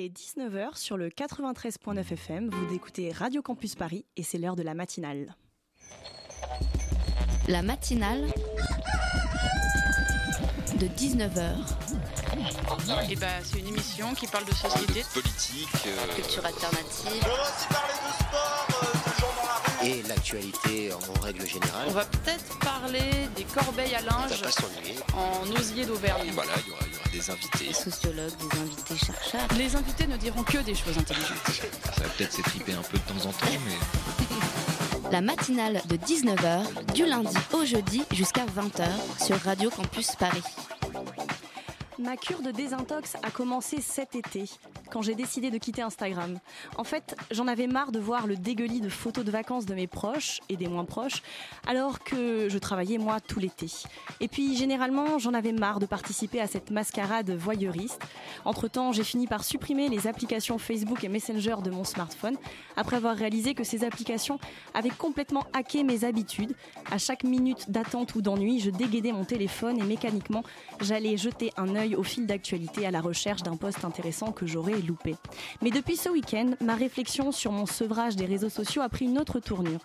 Il est 19h sur le 93.9 FM. Vous écoutez Radio Campus Paris et c'est l'heure de la matinale. La matinale de 19h. Et bah, c'est une émission qui parle de société, politique, euh, Culture alternative. On va aussi parler de et l'actualité en règle générale. On va peut-être parler des corbeilles à linge en osier d'Auvergne. voilà, il y aura, il y aura des invités. Sociologues, des invités chercheurs. Les invités ne diront que des choses intelligentes. Ça va peut-être s'étriper un peu de temps en temps, mais La matinale de 19h, du lundi au jeudi jusqu'à 20h sur Radio Campus Paris. Ma cure de désintox a commencé cet été, quand j'ai décidé de quitter Instagram. En fait, j'en avais marre de voir le dégueulis de photos de vacances de mes proches et des moins proches, alors que je travaillais moi tout l'été. Et puis, généralement, j'en avais marre de participer à cette mascarade voyeuriste. Entre-temps, j'ai fini par supprimer les applications Facebook et Messenger de mon smartphone, après avoir réalisé que ces applications avaient complètement hacké mes habitudes. À chaque minute d'attente ou d'ennui, je déguédais mon téléphone et mécaniquement, j'allais jeter un œil au fil d'actualité à la recherche d'un post intéressant que j'aurais loupé. Mais depuis ce week-end, ma réflexion sur mon sevrage des réseaux sociaux a pris une autre tournure.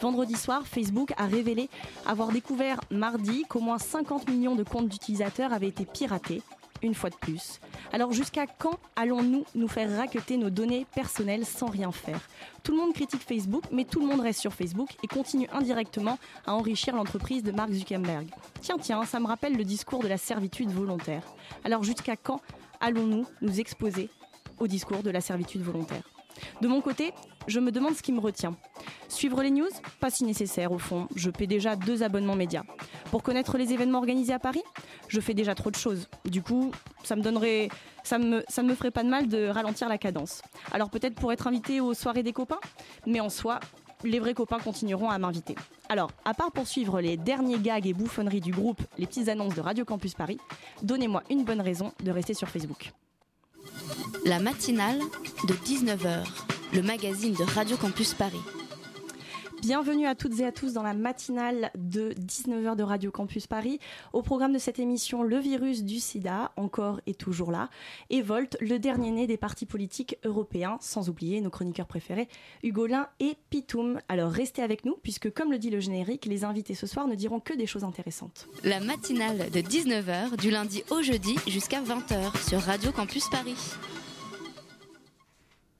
Vendredi soir, Facebook a révélé avoir découvert mardi qu'au moins 50 millions de comptes d'utilisateurs avaient été piratés une fois de plus. Alors jusqu'à quand allons-nous nous faire raqueter nos données personnelles sans rien faire? Tout le monde critique Facebook, mais tout le monde reste sur Facebook et continue indirectement à enrichir l'entreprise de Mark Zuckerberg. Tiens, tiens, ça me rappelle le discours de la servitude volontaire. Alors jusqu'à quand allons-nous nous exposer au discours de la servitude volontaire de mon côté, je me demande ce qui me retient. Suivre les news Pas si nécessaire au fond. Je paie déjà deux abonnements médias. Pour connaître les événements organisés à Paris Je fais déjà trop de choses. Du coup, ça me donnerait, ça me, me ferait pas de mal de ralentir la cadence. Alors peut-être pour être invité aux soirées des copains, mais en soi, les vrais copains continueront à m'inviter. Alors, à part poursuivre les derniers gags et bouffonneries du groupe Les petites annonces de Radio Campus Paris, donnez-moi une bonne raison de rester sur Facebook. La matinale de 19h, le magazine de Radio Campus Paris. Bienvenue à toutes et à tous dans la matinale de 19h de Radio Campus Paris. Au programme de cette émission, le virus du sida, encore et toujours là, et Volt, le dernier né des partis politiques européens, sans oublier nos chroniqueurs préférés, Hugolin et Pitoum. Alors restez avec nous, puisque comme le dit le générique, les invités ce soir ne diront que des choses intéressantes. La matinale de 19h, du lundi au jeudi jusqu'à 20h sur Radio Campus Paris.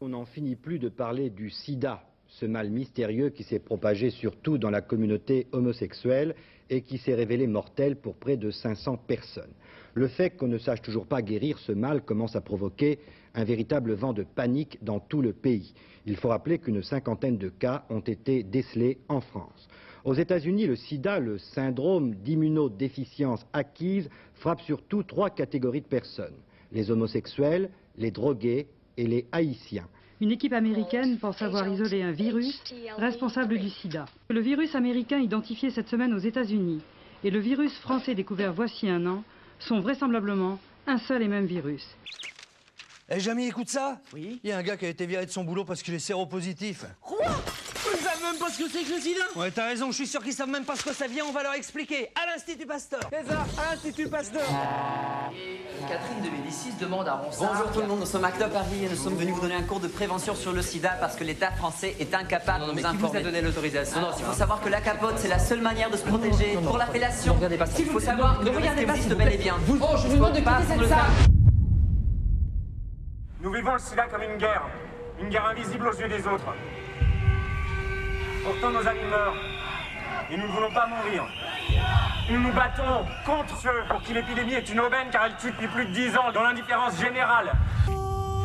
On n'en finit plus de parler du sida, ce mal mystérieux qui s'est propagé surtout dans la communauté homosexuelle et qui s'est révélé mortel pour près de 500 personnes. Le fait qu'on ne sache toujours pas guérir ce mal commence à provoquer un véritable vent de panique dans tout le pays. Il faut rappeler qu'une cinquantaine de cas ont été décelés en France. Aux États-Unis, le sida, le syndrome d'immunodéficience acquise, frappe surtout trois catégories de personnes les homosexuels, les drogués et les haïtiens. Une équipe américaine pense avoir isolé un virus responsable du sida. Le virus américain identifié cette semaine aux États-Unis et le virus français découvert voici un an sont vraisemblablement un seul et même virus. Eh, Jamy, écoute ça? Oui. Il y a un gars qui a été viré de son boulot parce qu'il est séropositif. Quoi? Même pas ce que c'est que le sida Ouais, t'as raison, je suis sûr qu'ils savent même pas ce que ça vient, on va leur expliquer. À l'Institut Pasteur C'est ça, à l'Institut Pasteur Catherine de Médicis demande à Ronsard. Bonjour tout le monde, nous sommes à Club Paris et nous sommes venus vous donner un cours de prévention sur le sida parce que l'État français est incapable Non, non, de nous qui vous a informer. donné l'autorisation Non, non, il faut savoir que la capote, c'est la seule manière de se protéger pour la fellation. regardez pas ça. Il faut savoir que Ne le risque regardez pas, existe bel et bien. Vous- Oh, je vous demande de pas quitter cette le salle. Nous vivons le sida comme une guerre. Une guerre invisible aux yeux des autres. Pourtant, nos amis meurent. Et nous ne voulons pas mourir. Nous nous battons contre ceux pour qui l'épidémie est une aubaine car elle tue depuis plus de 10 ans dans l'indifférence générale.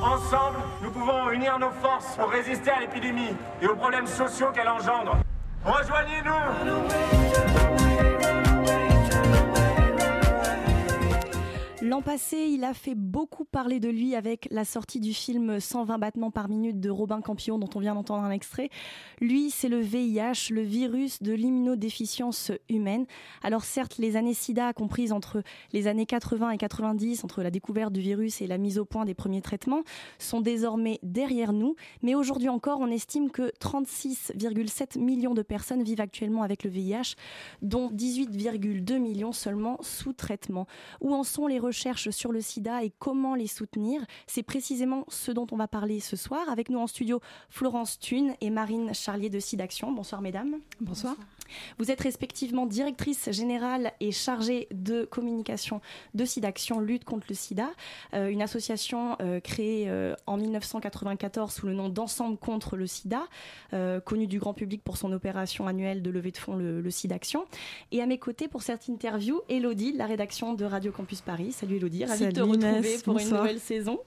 Ensemble, nous pouvons unir nos forces pour résister à l'épidémie et aux problèmes sociaux qu'elle engendre. Rejoignez-nous L'an passé, il a fait beaucoup parler de lui avec la sortie du film 120 battements par minute de Robin Campion dont on vient d'entendre un extrait. Lui, c'est le VIH, le virus de l'immunodéficience humaine. Alors certes, les années SIDA comprises entre les années 80 et 90, entre la découverte du virus et la mise au point des premiers traitements, sont désormais derrière nous. Mais aujourd'hui encore, on estime que 36,7 millions de personnes vivent actuellement avec le VIH, dont 18,2 millions seulement sous traitement. Où en sont les recherches recherches sur le sida et comment les soutenir. C'est précisément ce dont on va parler ce soir. Avec nous en studio, Florence Thune et Marine Charlier de SIDAction. Bonsoir mesdames. Bonsoir. Vous êtes respectivement directrice générale et chargée de communication de SIDAction Lutte contre le sida, euh, une association euh, créée euh, en 1994 sous le nom d'Ensemble contre le sida, connue du grand public pour son opération annuelle de levée de fonds le, le SIDAction. Et à mes côtés pour cette interview, Elodie de la rédaction de Radio Campus Paris. Salut Elodie, ravie de te retrouver pour une nouvelle saison.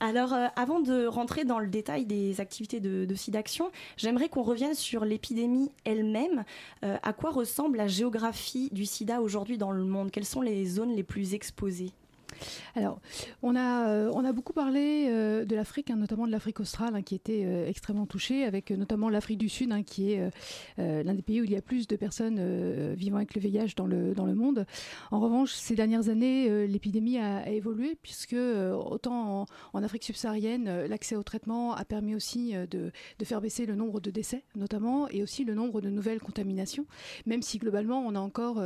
Alors, euh, avant de rentrer dans le détail des activités de, de SIDAction, j'aimerais qu'on revienne sur l'épidémie elle-même. Euh, à quoi ressemble la géographie du sida aujourd'hui dans le monde? Quelles sont les zones les plus exposées? Alors, on a, euh, on a beaucoup parlé euh, de l'Afrique, hein, notamment de l'Afrique australe, hein, qui était euh, extrêmement touchée, avec notamment l'Afrique du Sud, hein, qui est l'un des pays où il y a plus de personnes vivant avec le VIH dans le, monde. En revanche, ces dernières années, l'épidémie a, évolué, puisque autant en, Afrique subsaharienne, l'accès au traitement a permis aussi de, faire baisser le nombre de décès, notamment, et aussi le nombre de nouvelles contaminations, même si globalement, on a encore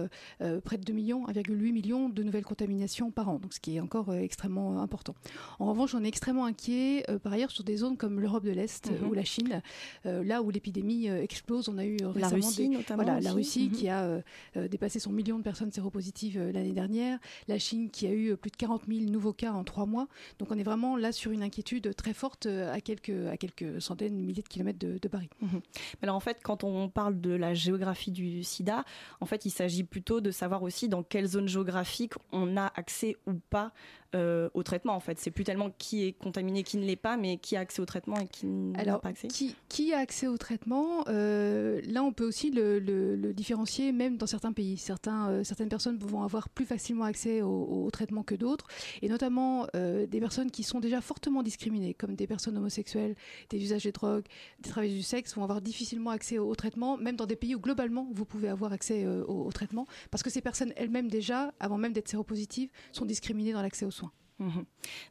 près de 2 millions, 1,8 million de nouvelles contaminations par an. Qui est encore euh, extrêmement important. En revanche, on est extrêmement inquiet euh, par ailleurs sur des zones comme l'Europe de l'Est mhm. ou la Chine, euh, là où l'épidémie explose. On a eu récemment la Russie, notamment voilà, la Russie qui a dépassé son million de personnes séropositives l'année dernière, la Chine qui a eu plus de 40 000 nouveaux cas en trois mois. Donc on est vraiment là sur une inquiétude très forte à quelques, à quelques centaines, milliers de kilomètres de, Paris. Mhm. Alors en fait, quand on parle de la géographie du sida, en fait, il s'agit plutôt de savoir aussi dans quelle zone géographique on a accès ou pas euh, au traitement en fait. C'est plus tellement qui est contaminé, qui ne l'est pas, mais qui a accès au traitement et qui n'a pas accès. Qui, qui, a accès au traitement euh, Là, on peut aussi le, différencier même dans certains pays. Certains, euh, certaines personnes vont avoir plus facilement accès au, traitement que d'autres, et notamment des personnes qui sont déjà fortement discriminées, comme des personnes homosexuelles, des usagers de drogue, des travailleurs du sexe, vont avoir difficilement accès au, traitement, même dans des pays où globalement vous pouvez avoir accès au, au traitement, parce que ces personnes elles-mêmes déjà, avant même d'être séropositives, sont discriminées dans l'accès aux soins. Mhm.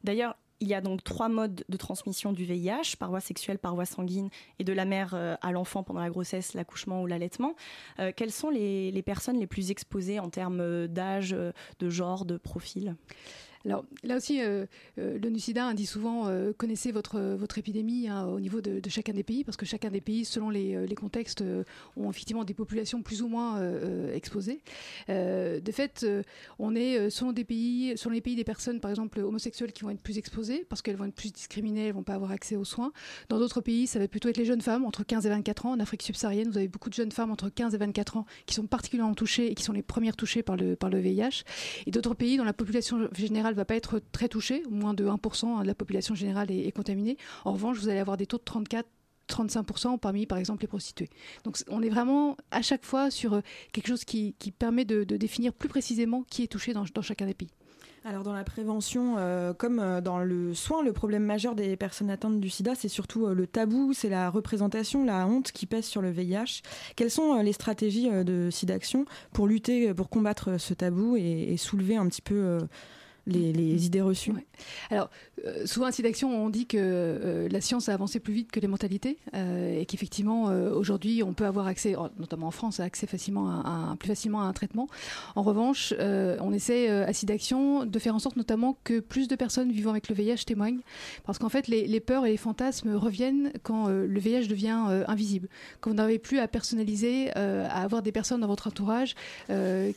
D'ailleurs, il y a donc trois modes de transmission du VIH, par voie sexuelle, par voie sanguine et de la mère euh, à l'enfant pendant la grossesse, l'accouchement ou l'allaitement. Euh, quelles sont les, personnes les plus exposées en termes euh, d'âge, de genre, de profil? Alors là aussi, euh, euh, le NUCIDA dit souvent euh, connaissez votre, votre épidémie hein, au niveau de, chacun des pays, parce que chacun des pays, selon les, les contextes, ont effectivement des populations plus ou moins exposées. de fait, on est selon pays, les pays des personnes, par exemple homosexuelles, qui vont être plus exposées parce qu'elles vont être plus discriminées, elles vont pas avoir accès aux soins. Dans d'autres pays, ça va plutôt être les jeunes femmes entre 15 et 24 ans. En Afrique subsaharienne, vous avez beaucoup de jeunes femmes entre 15 et 24 ans qui sont particulièrement touchées et qui sont les premières touchées par le, par le VIH. Et d'autres pays dont la population générale ne va pas être très touché, moins de 1% de la population générale est, contaminée. En revanche, vous allez avoir des taux de 34 35% parmi, par exemple, les prostituées. Donc on est vraiment à chaque fois sur euh, quelque chose qui, permet de, définir plus précisément qui est touché dans, chacun des pays. Alors dans la prévention, euh, comme euh, dans le soin, le problème majeur des personnes atteintes du sida, c'est surtout le tabou, c'est la représentation, la honte qui pèse sur le VIH. Quelles sont les stratégies de SIDAction pour lutter, pour combattre ce tabou et soulever un petit peu les, idées reçues. Alors, euh, souvent à d'action, on dit que euh, la science a avancé plus vite que les mentalités euh, et qu'effectivement, aujourd'hui, on peut avoir accès, notamment en France, accès facilement à, plus facilement à un traitement. En revanche, on essaie à d'action de faire en sorte notamment que plus de personnes vivant avec le VIH témoignent. Parce qu'en fait, les, peurs et les fantasmes reviennent quand le VIH devient invisible, quand vous n'arrivez plus à personnaliser, à avoir des personnes dans votre entourage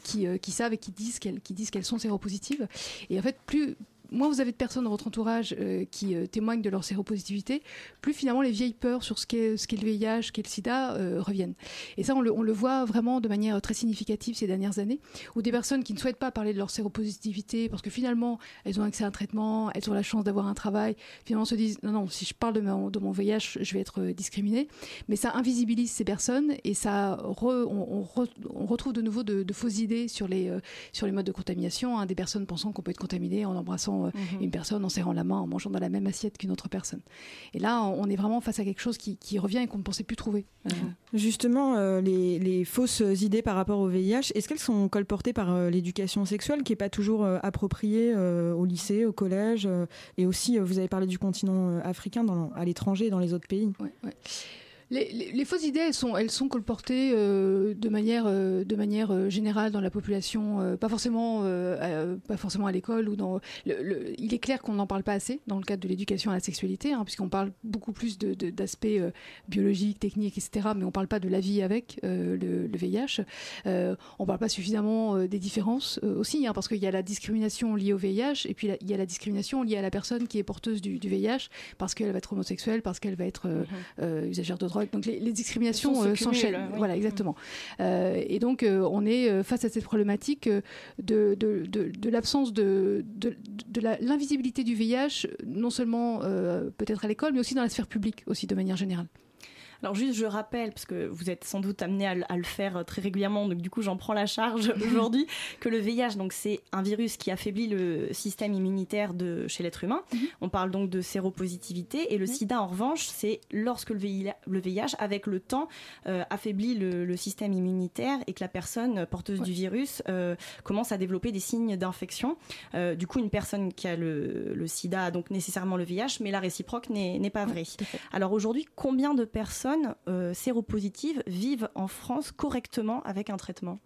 qui, qui savent et qui disent qu'elles qu'elles sont séropositives. Et en fait, plus, moins vous avez de personnes dans votre entourage euh, qui euh, témoignent de leur séropositivité, plus finalement les vieilles peurs sur ce qu'est le VIH, ce qu'est le sida euh, reviennent. Et ça, on le, voit vraiment de manière très significative ces dernières années, où des personnes qui ne souhaitent pas parler de leur séropositivité, parce que finalement, elles ont accès à un traitement, elles ont la chance d'avoir un travail, finalement se disent, non, non, si je parle de mon, de VIH, je vais être discriminée. Mais ça invisibilise ces personnes et ça on, retrouve de nouveau de, fausses idées sur les, sur les modes de contamination, hein, des personnes pensant qu'on peut être contaminé en embrassant euh, mhm. une personne en serrant la main, en mangeant dans la même assiette qu'une autre personne. Et là, on est vraiment face à quelque chose qui, revient et qu'on ne pensait plus trouver. Euh. Justement, euh, les, fausses idées par rapport au VIH, est-ce qu'elles sont colportées par l'éducation sexuelle qui n'est pas toujours appropriée au lycée, au collège Et aussi, vous avez parlé du continent africain dans, à l'étranger, dans les autres pays. Les, fausses idées, elles sont, elles sont colportées euh, de manière, euh, de manière euh, générale dans la population, pas forcément, pas forcément à l'école ou dans. Le, il est clair qu'on n'en parle pas assez dans le cadre de l'éducation à la sexualité, hein, puisqu'on parle beaucoup plus d'aspects de, biologiques, techniques, etc. Mais on ne parle pas de la vie avec le, VIH. on ne parle pas suffisamment des différences aussi, hein, parce qu'il y a la discrimination liée au VIH et puis il y a la discrimination liée à la personne qui est porteuse du, VIH parce qu'elle va être homosexuelle, parce qu'elle va être mm-hmm. usagère de drogue. Donc les, les discriminations euh, s'enchaînent. Voilà, exactement. Euh, et donc, euh, on est face à cette problématique de, de, de, l'absence de, de, l'invisibilité du VIH, non seulement peut-être à l'école, mais aussi dans la sphère publique, aussi de manière générale. Alors juste, je rappelle, parce que vous êtes sans doute amené à, le faire euh, très régulièrement, donc du coup j'en prends la charge aujourd'hui, que le VIH, donc c'est un virus qui affaiblit le système immunitaire de chez l'être humain. Mhm. On parle donc de séropositivité, et le SIDA en revanche, c'est lorsque le VIH, avec le temps, euh, affaiblit le, système immunitaire et que la personne porteuse du virus euh, commence à développer des signes d'infection. du coup, une personne qui a le, SIDA a donc nécessairement le VIH, mais la réciproque n'est pas vraie. Alors aujourd'hui, combien de personnes euh, séropositives vivent en France correctement avec un traitement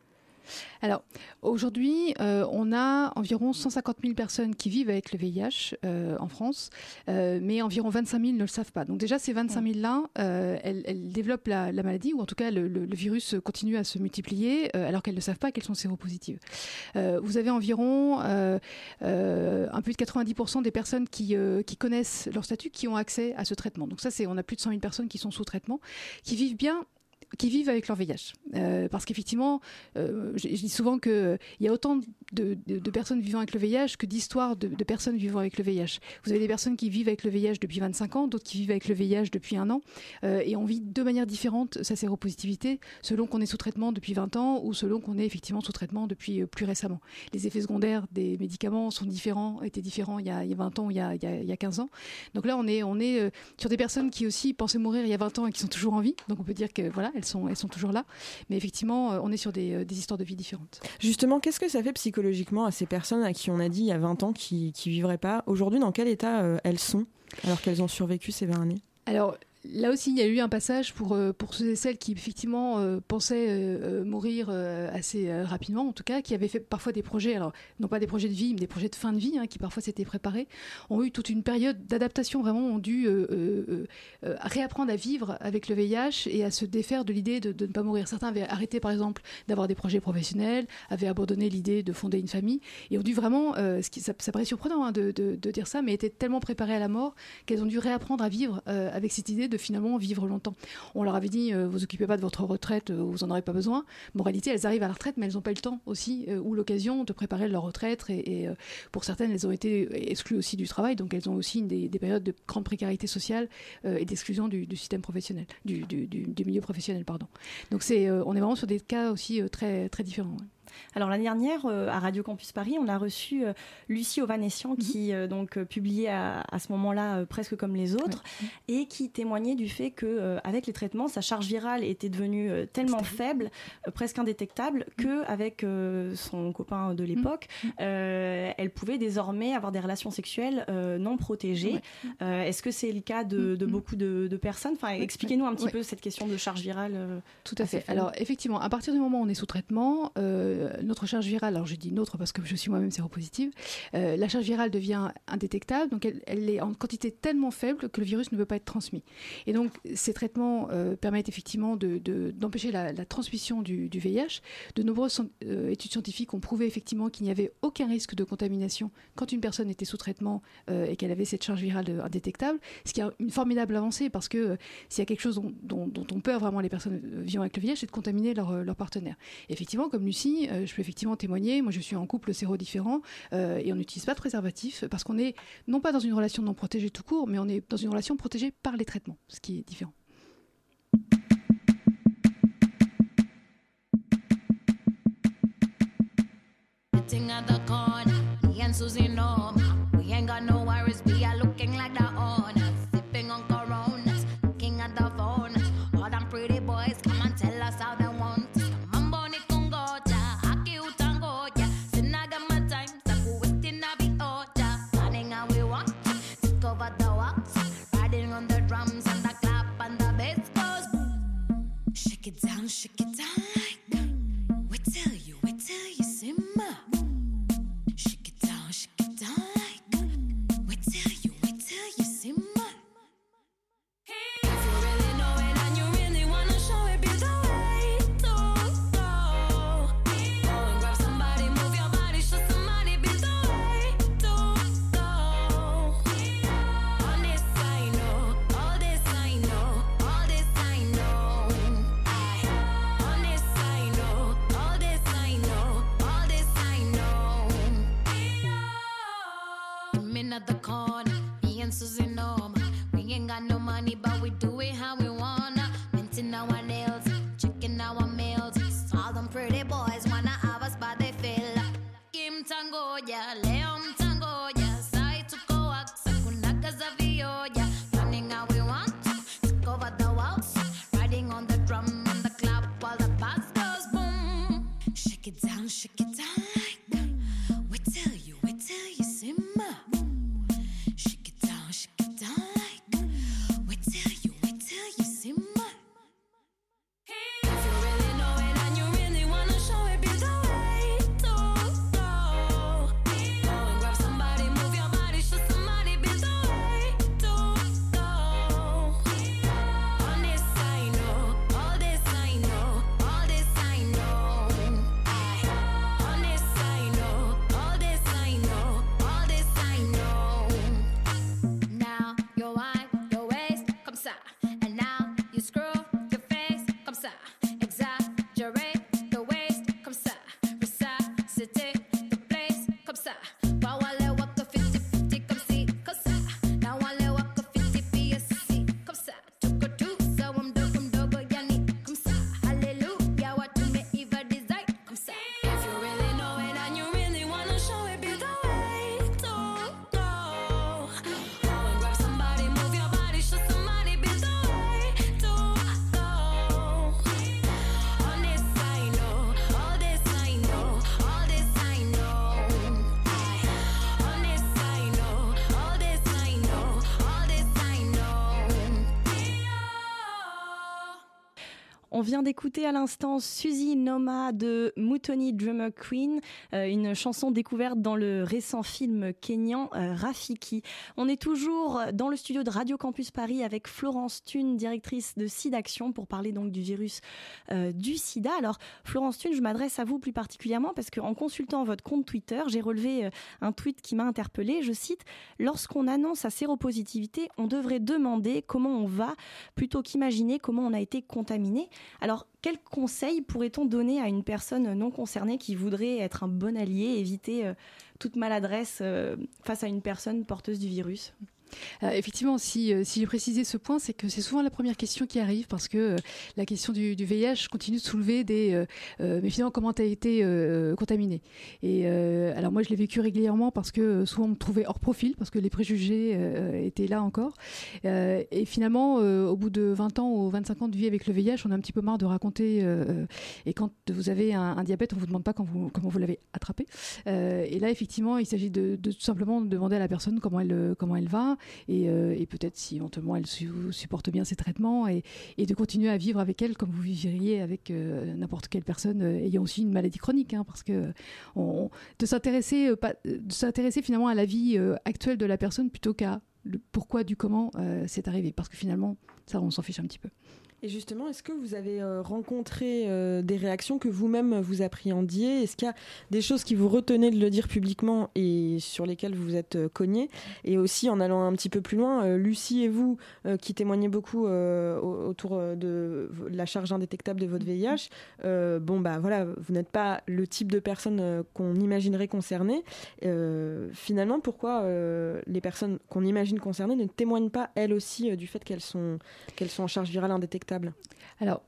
alors, aujourd'hui, euh, on a environ 150 000 personnes qui vivent avec le VIH euh, en France, euh, mais environ 25 000 ne le savent pas. Donc déjà, ces 25 000-là, elles, développent la, maladie, ou en tout cas, le, virus continue à se multiplier, alors qu'elles ne savent pas qu'elles sont séropositives. vous avez environ un peu de 90% des personnes qui, qui connaissent leur statut, qui ont accès à ce traitement. Donc ça, c'est on a plus de 100 000 personnes qui sont sous traitement, qui vivent bien qui vivent avec leur VIH. Euh, parce qu'effectivement, euh, je, dis souvent qu'il euh, y a autant de, personnes vivant avec le VIH que d'histoires de, personnes vivant avec le VIH. Vous avez des personnes qui vivent avec le VIH depuis 25 ans, d'autres qui vivent avec le VIH depuis un an, et on vit de manière différente sa séropositivité selon qu'on est sous traitement depuis 20 ans ou selon qu'on est effectivement sous traitement depuis plus récemment. Les effets secondaires des médicaments sont différents, étaient différents il y a, il y a 20 ans ou il y a, il y a, 15 ans. Donc là, on est sur des personnes qui aussi pensaient mourir il y a 20 ans et qui sont toujours en vie. Donc on peut dire que voilà, elles sont, elles sont toujours là. Mais effectivement, euh, on est sur euh, des, histoires de vie différentes. Justement, qu'est-ce que ça fait psychologiquement à ces personnes à qui on a dit il y a 20 ans qui ne vivraient pas Aujourd'hui, dans quel état euh, elles sont alors qu'elles ont survécu ces 20 années? Alors, Là aussi, il y a eu un passage pour, euh, ceux et celles qui, effectivement, euh, pensaient euh, mourir assez rapidement, en tout cas, qui avaient fait parfois des projets, alors non pas des projets de vie, mais des projets de fin de vie, hein, qui parfois s'étaient préparés, ont eu toute une période d'adaptation, vraiment, ont dû réapprendre à vivre avec le VIH et à se défaire de l'idée de, ne pas mourir. Certains avaient arrêté, par exemple, d'avoir des projets professionnels, avaient abandonné l'idée de fonder une famille, et ont dû vraiment, ça, paraît surprenant hein, de, de, de, dire ça, mais étaient tellement préparées à la mort qu'elles ont dû réapprendre à vivre avec cette idée de finalement vivre longtemps. On leur avait dit, euh, vous occupez pas de votre retraite, euh, vous en aurez pas besoin. En réalité, elles arrivent à la retraite, mais elles n'ont pas le temps aussi euh, ou l'occasion de préparer leur retraite. Et, pour certaines, elles ont été exclues aussi du travail, donc elles ont aussi des, périodes de grande précarité sociale et d'exclusion du, système professionnel, du, milieu professionnel, pardon. Donc c'est, on est vraiment sur des cas aussi très très différents. Alors l'année dernière, euh, à Radio Campus Paris, on a reçu euh, Lucie Ovanessian, mhm. qui euh, donc publiait à, ce moment-là presque comme les autres, et qui témoignait du fait que avec les traitements, sa charge virale était devenue tellement faible, presque indétectable, mhm. que avec son copain de mhm. l'époque, elle pouvait désormais avoir des relations sexuelles non protégées. Est-ce que c'est le cas de, beaucoup de, personnes? Enfin, expliquez-nous un petit peu cette question de charge virale. Tout à fait. Alors effectivement, à partir du moment où on est sous traitement, euh, notre charge virale, alors je dis notre parce que je suis moi-même séropositive, euh, la charge virale devient indétectable, donc elle, est en quantité tellement faible que le virus ne peut pas être transmis. Et donc ces traitements euh, permettent effectivement d'empêcher la, transmission du, VIH. De nombreuses études scientifiques ont prouvé effectivement qu'il n'y avait aucun risque de contamination quand une personne était sous traitement et qu'elle avait cette charge virale indétectable, ce qui est une formidable avancée parce que s'il y a quelque chose dont, dont, on peur vraiment les personnes vivant avec le VIH, c'est de contaminer leur, leur partenaire. effectivement, comme Lucie, euh, je peux effectivement témoigner, moi je suis en couple séro-différent euh, et on n'utilise pas de préservatif parce qu'on est non pas dans une relation non protégée tout court, mais on est dans une relation protégée par les traitements, ce qui est différent. On vient d'écouter à l'instant Suzy Noma de Mutoni Drummer Queen, euh, une chanson découverte dans le récent film kényan euh, Rafiki. On est toujours dans le studio de Radio Campus Paris avec Florence Thune, directrice de SIDAction, pour parler donc du virus euh, du sida. Alors, Florence Thune, je m'adresse à vous plus particulièrement parce qu'en consultant votre compte Twitter, j'ai relevé un tweet qui m'a interpellée. Je cite Lorsqu'on annonce sa séropositivité, on devrait demander comment on va plutôt qu'imaginer comment on a été contaminé. Alors, quel conseil pourrait-on donner à une personne non concernée qui voudrait être un bon allié, éviter euh, toute maladresse euh, face à une personne porteuse du virus? Euh, effectivement, si, euh, si j'ai précisé ce point, c'est que c'est souvent la première question qui arrive parce que euh, la question du, VIH continue de soulever des. euh, mais finalement, comment tu as été contaminé? Et alors, moi, je l'ai vécu régulièrement parce que souvent on me trouvait hors profil parce que les préjugés étaient là encore. Et finalement, au bout de 20 ans ou 25 ans de vie avec le VIH, on a un petit peu marre de raconter. et quand vous avez un, diabète, on vous demande pas comment vous l'avez attrapé. Et là, effectivement, il s'agit de, de tout simplement demander à la personne comment elle, comment elle va et, euh, et peut-être si éventuellement elle su- supporte bien ses traitements et, de continuer à vivre avec elle comme vous vivriez avec euh, n'importe quelle personne euh, ayant aussi une maladie chronique, hein, parce que de s'intéresser, de s'intéresser finalement à la vie actuelle de la personne plutôt qu'à le pourquoi du comment c'est arrivé, parce que finalement ça on s'en fiche un petit peu. Et justement, est-ce que vous avez euh, rencontré euh, des réactions que vous-même vous appréhendiez? Est-ce qu'il y a des choses qui vous retenaient de le dire publiquement et sur lesquelles vous vous êtes euh, cogné? Et aussi, en allant un petit peu plus loin, euh, Lucie et vous, euh, qui témoignez beaucoup euh, au- autour euh, de la charge indétectable de votre VIH, euh, bon, bah voilà, vous n'êtes pas le type de personne euh, qu'on imaginerait concernées. Euh, finalement, pourquoi euh, les personnes qu'on imagine concernées ne témoignent pas, elles aussi, euh, du fait qu'elles sont, qu'elles sont en charge virale indétectable? Alors,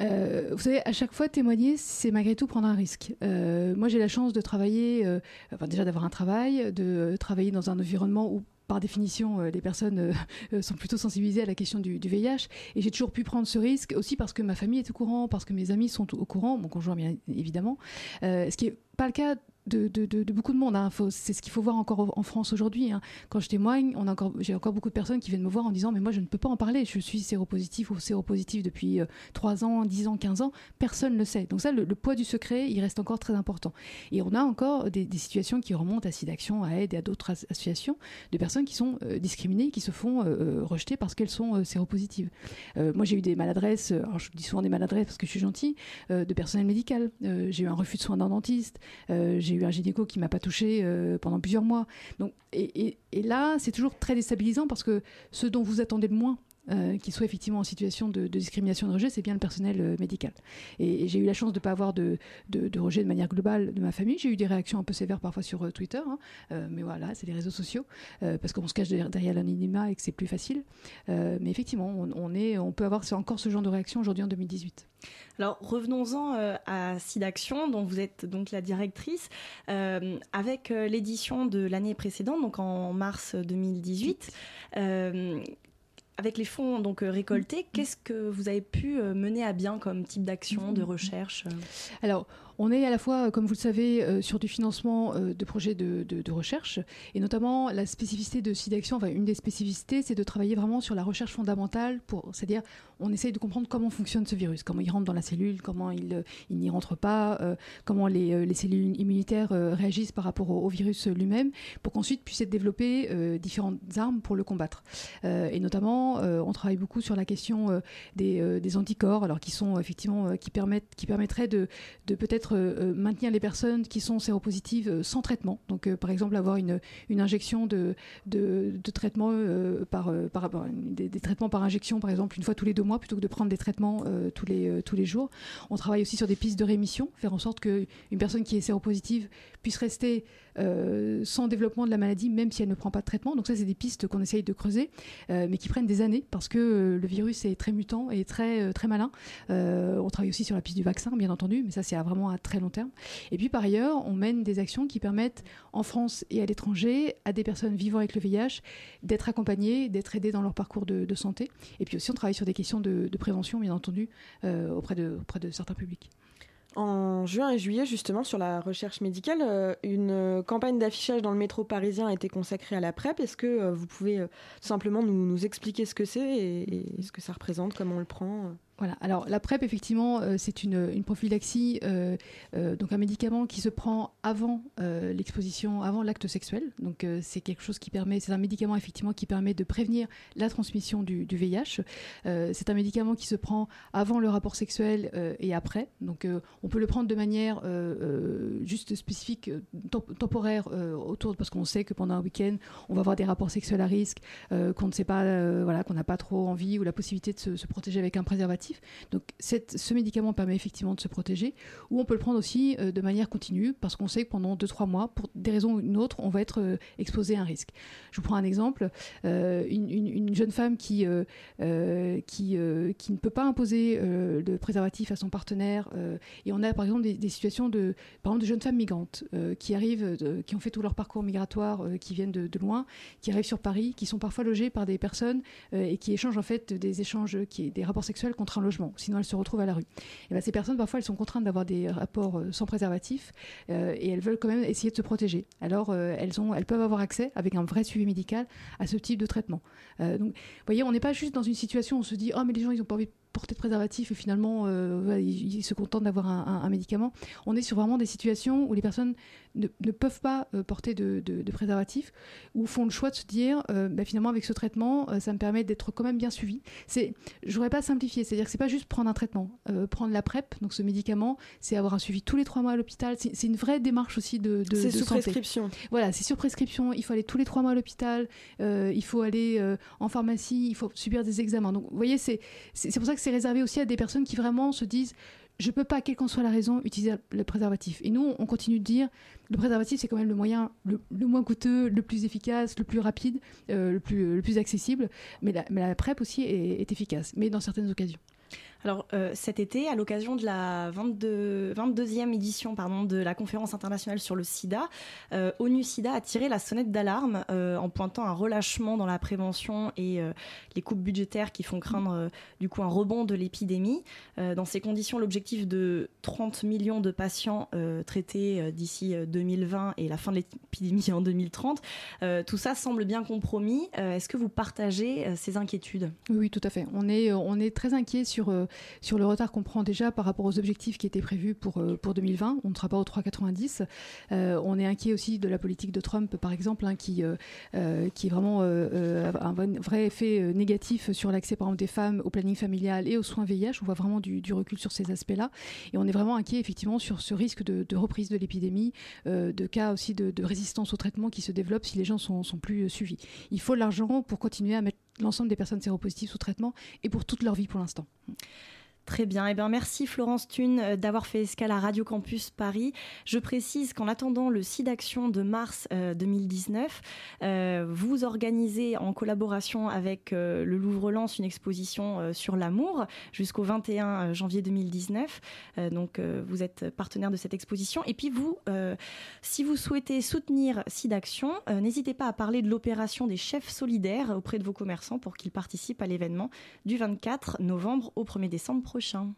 euh, vous savez, à chaque fois, témoigner, c'est malgré tout prendre un risque. Euh, moi, j'ai la chance de travailler, euh, déjà d'avoir un travail, de travailler dans un environnement où par définition, les personnes sont plutôt sensibilisées à la question du, du VIH. Et j'ai toujours pu prendre ce risque aussi parce que ma famille est au courant, parce que mes amis sont au courant, mon conjoint bien évidemment. Ce qui n'est pas le cas de, beaucoup de monde. hein. C'est ce qu'il faut voir encore en France aujourd'hui. hein. Quand je témoigne, j'ai encore beaucoup de personnes qui viennent me voir en disant mais moi je ne peux pas en parler. Je suis séropositif ou séropositif depuis euh, 3 ans, 10 ans, 15 ans. Personne ne le sait. Donc ça, le, poids du secret, il reste encore très important. Et on a encore des, situations qui remontent à SIDAction, à Aide et à d'autres as- associations de personnes qui sont euh, discriminées, qui se font euh, euh, rejeter parce qu'elles sont euh, séropositives. Euh, moi j'ai eu des maladresses, euh, je dis souvent des maladresses parce que je suis gentille, euh, de personnel médical. Euh, j'ai eu un refus de soins d'un dentiste. Euh, j'ai eu un gynéco qui m'a pas touché euh, pendant plusieurs mois. Donc, et- et là, c'est toujours très déstabilisant parce que ce dont vous attendez le moins euh, qui soit effectivement en situation de, de discrimination de rejet, c'est bien le personnel euh, médical. Et, j'ai eu la chance de ne pas avoir de, de, de rejet de manière globale de ma famille. J'ai eu des réactions un peu sévères parfois sur euh, Twitter, hein. Euh, mais voilà, c'est les réseaux sociaux, parce qu'on se cache derrière, l'anonymat et que c'est plus facile. Mais effectivement, on, on peut avoir encore ce genre de réaction aujourd'hui en 2018. Alors revenons-en à SIDAction, dont vous êtes donc la directrice. Avec l'édition de l'année précédente, donc en mars 2018, euh, avec les fonds donc euh, récoltés, qu'est-ce que vous avez pu euh, mener à bien comme type d'action, de recherche euh? Alors, on est à la fois, comme vous le savez, euh, sur du financement euh, de projets de, recherche, et notamment la spécificité de SIDAction, enfin une des spécificités, c'est de travailler vraiment sur la recherche fondamentale, c'est-à-dire on essaye de comprendre comment fonctionne ce virus, comment il rentre dans la cellule, comment il, euh, il n'y rentre pas, comment les, les cellules immunitaires réagissent par rapport au, virus lui-même, pour qu'ensuite puissent être développées différentes armes pour le combattre. Et notamment, on travaille beaucoup sur la question des, des anticorps, alors qui sont effectivement qui permettent, qui permettraient de, de peut-être euh, euh, maintenir les personnes qui sont séropositives euh, sans traitement. Donc, par exemple, avoir une, injection de, traitement par, des, traitements par injection, par exemple, une fois tous les deux mois, plutôt que de prendre des traitements tous les tous les jours. On travaille aussi sur des pistes de rémission, faire en sorte que une personne qui est séropositive puisse rester euh, sans développement de la maladie, même si elle ne prend pas de traitement. Donc ça, c'est des pistes qu'on essaye de creuser, euh, mais qui prennent des années parce que euh, le virus est très mutant et très très malin. On travaille aussi sur la piste du vaccin, bien entendu, mais ça c'est vraiment à très long terme. Et puis par ailleurs, on mène des actions qui permettent en France et à l'étranger à des personnes vivant avec le VIH d'être accompagnées, d'être aidées dans leur parcours de, santé. Et puis aussi, on travaille sur des questions de, de prévention, bien entendu, auprès de auprès de certains publics. En juin et juillet, justement, sur la recherche médicale, euh, une euh, campagne d'affichage dans le métro parisien a été consacrée à la PrEP. Est-ce que euh, vous pouvez simplement nous, expliquer ce que c'est et, ce que ça représente, comment on le prend Voilà. Alors la PrEP, effectivement, euh, c'est une, une prophylaxie, euh, euh, donc un médicament qui se prend avant l'exposition, avant l'acte sexuel. Donc c'est quelque chose qui permet, c'est un médicament effectivement qui permet de prévenir la transmission du, VIH. C'est un médicament qui se prend avant le rapport sexuel et après. Donc on peut le prendre de manière juste spécifique, temp- temporaire autour, parce qu'on sait que pendant un week-end, on va avoir des rapports sexuels à risque, qu'on ne sait pas, voilà, qu'on n'a pas trop envie ou la possibilité de se protéger avec un préservatif. Donc ce médicament permet effectivement de se protéger, ou on peut le prendre aussi euh, de manière continue, parce qu'on sait que pendant 2-3 mois, pour des raisons ou une autre, on va être euh, exposé à un risque. Je vous prends un exemple, euh, une, une- une jeune femme qui, qui, ne peut pas imposer de préservatif à son partenaire, et on a par exemple des, situations de, par exemple, de jeunes femmes migrantes qui arrivent, qui ont fait tout leur parcours migratoire, qui viennent de, loin, qui arrivent sur Paris, qui sont parfois logées par des personnes et qui échangent en fait des échanges, des rapports sexuels contre un logement. Sinon, elles se retrouvent à la rue. Et ben, ces personnes, parfois, elles sont contraintes d'avoir des rapports euh, sans préservatif euh, et elles veulent quand même essayer de se protéger. Alors, euh, elles, ont, elles peuvent avoir accès, avec un vrai suivi médical, à ce type de traitement. Euh, donc, vous voyez, on n'est pas juste dans une situation où on se dit, oh, mais les gens, ils n'ont pas envie de porter de préservatif et finalement, euh, ils, se contentent d'avoir un, un- un médicament. On est sur vraiment des situations où les personnes ne, ne peuvent pas euh, porter de, de- de préservatif ou font le choix de se dire, euh, bah, finalement, avec ce traitement, euh, ça me permet d'être quand même bien suivi. C'est, je voudrais pas simplifier, c'est-à-dire que c'est pas juste prendre un traitement, Euh, prendre la PrEP, donc ce médicament, c'est avoir un suivi tous les trois mois à l'hôpital. C'est, c'est une vraie démarche aussi de, de C'est sous santé. prescription. Voilà, c'est sur prescription. Il faut aller tous les trois mois à l'hôpital. il faut aller en pharmacie. Il faut subir des examens. Donc, vous voyez, c'est c'est c'est pour ça que c'est réservé aussi à des personnes qui vraiment se disent je peux pas, quelle qu'en soit la raison, utiliser le préservatif. Et nous, on continue de dire le préservatif, c'est quand même le moyen le, moins coûteux, le plus efficace, le plus rapide, euh, le, plus, le plus accessible. Mais la, PrEP aussi est efficace, mais dans certaines occasions. Alors euh, cet été, à l'occasion de la 22, 22e édition pardon, de la conférence internationale sur le sida, euh, ONU SIDA a tiré la sonnette d'alarme euh, en pointant un relâchement dans la prévention et les coupes budgétaires qui font craindre du coup un rebond de l'épidémie. Dans ces conditions, l'objectif de 30 millions de patients traités d'ici euh, 2020 et la fin de l'épidémie en 2030, euh, tout ça semble bien compromis. Est-ce que vous partagez ces inquiétudes? Oui, tout à fait. On est, on est très inquiet sur, sur le retard qu'on prend déjà par rapport aux objectifs qui étaient prévus pour, pour 2020. On ne sera pas aux 3,90. on est inquiet aussi de la politique de Trump, par exemple, hein, qui, qui est vraiment un vrai effet négatif sur l'accès, par exemple, des femmes au planning familial et aux soins VIH. On voit vraiment du, recul sur ces aspects-là. Et on est vraiment inquiet, effectivement, sur ce risque de, reprise de l'épidémie, de cas aussi de, de, résistance au traitement qui se développe si les gens sont, sont plus suivis. Il faut l'argent pour continuer à mettre l'ensemble des personnes séropositives sous traitement et pour toute leur vie pour l'instant. Très bien. Eh bien, merci Florence Thune euh, d'avoir fait escale à Radio Campus Paris. Je précise qu'en attendant le SIDAction de mars 2019, euh, euh, vous organisez en collaboration avec le Louvre-Lens une exposition sur l'amour jusqu'au 21 janvier 2019. donc, vous êtes partenaire de cette exposition. Et puis, vous, si vous souhaitez soutenir SIDAction, n'hésitez pas à parler de l'opération des chefs solidaires auprès de vos commerçants pour qu'ils participent à l'événement du 24 novembre au 1er décembre prochain.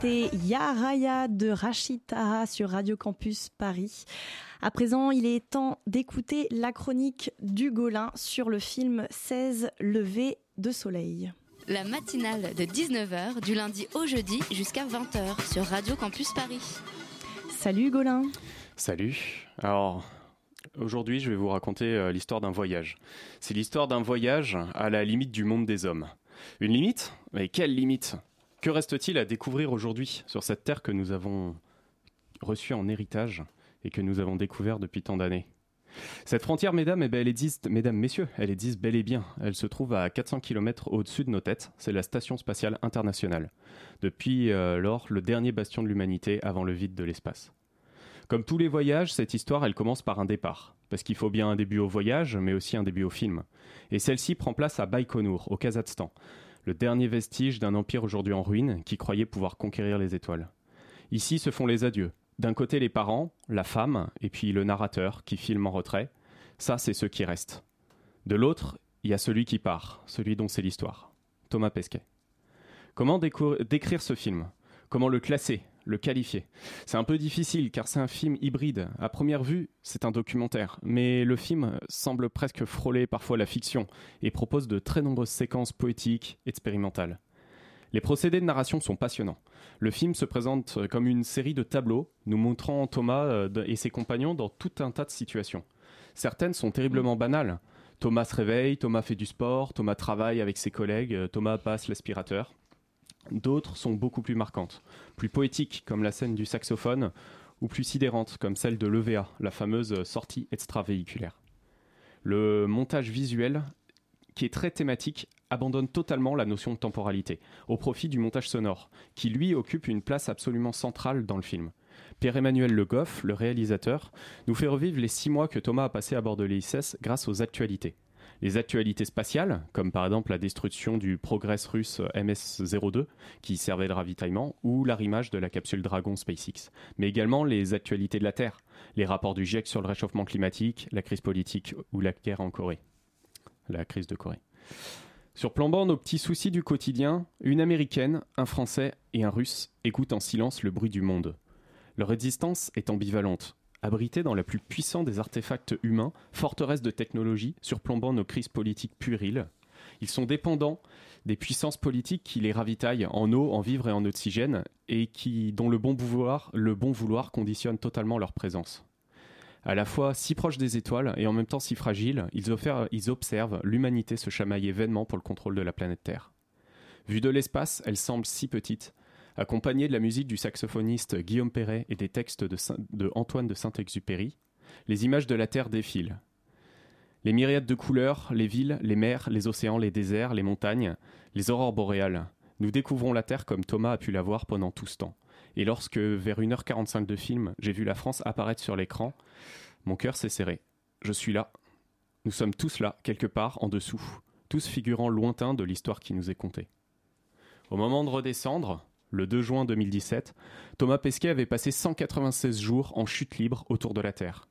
C'était Yaraya de Rachita sur Radio Campus Paris. À présent, il est temps d'écouter la chronique du Golin sur le film 16 levées de soleil. La matinale de 19h du lundi au jeudi jusqu'à 20h sur Radio Campus Paris. Salut Golin. Salut. Alors, aujourd'hui, je vais vous raconter euh, l'histoire d'un voyage. C'est l'histoire d'un voyage à la limite du monde des hommes. Une limite? Mais quelle limite? Que reste-t-il à découvrir aujourd'hui sur cette terre que nous avons reçue en héritage et que nous avons découvert depuis tant d'années? Cette frontière, mesdames, eh ben, elle existe, mesdames, messieurs, elle existe bel et bien. Elle se trouve à 400 km au-dessus de nos têtes. C'est la Station spatiale internationale. Depuis euh, lors, le dernier bastion de l'humanité avant le vide de l'espace. Comme tous les voyages, cette histoire, elle commence par un départ. Parce qu'il faut bien un début au voyage, mais aussi un début au film. Et celle-ci prend place à Baïkonour, au Kazakhstan le dernier vestige d'un empire aujourd'hui en ruine qui croyait pouvoir conquérir les étoiles. Ici se font les adieux. D'un côté les parents, la femme, et puis le narrateur qui filme en retrait. Ça, c'est ceux qui restent. De l'autre, il y a celui qui part, celui dont c'est l'histoire. Thomas Pesquet. Comment décrire ce film? Comment le classer? Le qualifier. C'est un peu difficile car c'est un film hybride. À première vue, c'est un documentaire, mais le film semble presque frôler parfois la fiction et propose de très nombreuses séquences poétiques, expérimentales. Les procédés de narration sont passionnants. Le film se présente comme une série de tableaux nous montrant Thomas euh, et ses compagnons dans tout un tas de situations. Certaines sont terriblement banales. Thomas se réveille, Thomas fait du sport, Thomas travaille avec ses collègues, Thomas passe l'aspirateur. D'autres sont beaucoup plus marquantes, plus poétiques comme la scène du saxophone, ou plus sidérantes comme celle de l'EVA, la fameuse sortie extravéhiculaire. Le montage visuel, qui est très thématique, abandonne totalement la notion de temporalité, au profit du montage sonore, qui lui occupe une place absolument centrale dans le film. Pierre-Emmanuel Le Goff, le réalisateur, nous fait revivre les six mois que Thomas a passés à bord de l'ISS grâce aux actualités. Les actualités spatiales, comme par exemple la destruction du Progress russe MS-02, qui servait de ravitaillement, ou l'arrimage de la capsule Dragon SpaceX, mais également les actualités de la Terre, les rapports du GIEC sur le réchauffement climatique, la crise politique ou la guerre en Corée. La crise de Corée. Surplombant nos petits soucis du quotidien, une Américaine, un Français et un Russe écoutent en silence le bruit du monde. Leur existence est ambivalente, abrités dans la plus puissante des artefacts humains, forteresse de technologie surplombant nos crises politiques puériles. Ils sont dépendants des puissances politiques qui les ravitaillent en eau, en vivres et en oxygène, et qui, dont le bon vouloir, le bon vouloir conditionne totalement leur présence. À la fois si proches des étoiles et en même temps si fragiles, ils, ils observent l'humanité se chamailler vainement pour le contrôle de la planète Terre. Vue de l'espace, elle semble si petite, accompagnée de la musique du saxophoniste Guillaume Perret et des textes de Antoine de Saint-Exupéry, les images de la Terre défilent. Les myriades de couleurs, les villes, les mers, les océans, les déserts, les montagnes, les aurores boréales. Nous découvrons la Terre comme Thomas a pu la voir pendant tout ce temps. Et lorsque, vers 1h45 de film, j'ai vu la France apparaître sur l'écran, mon cœur s'est serré. Je suis là. Nous sommes tous là, quelque part, en dessous, tous figurants lointains de l'histoire qui nous est contée. Au moment de redescendre, le 2 juin 2017, Thomas Pesquet avait passé 196 jours en chute libre autour de la Terre.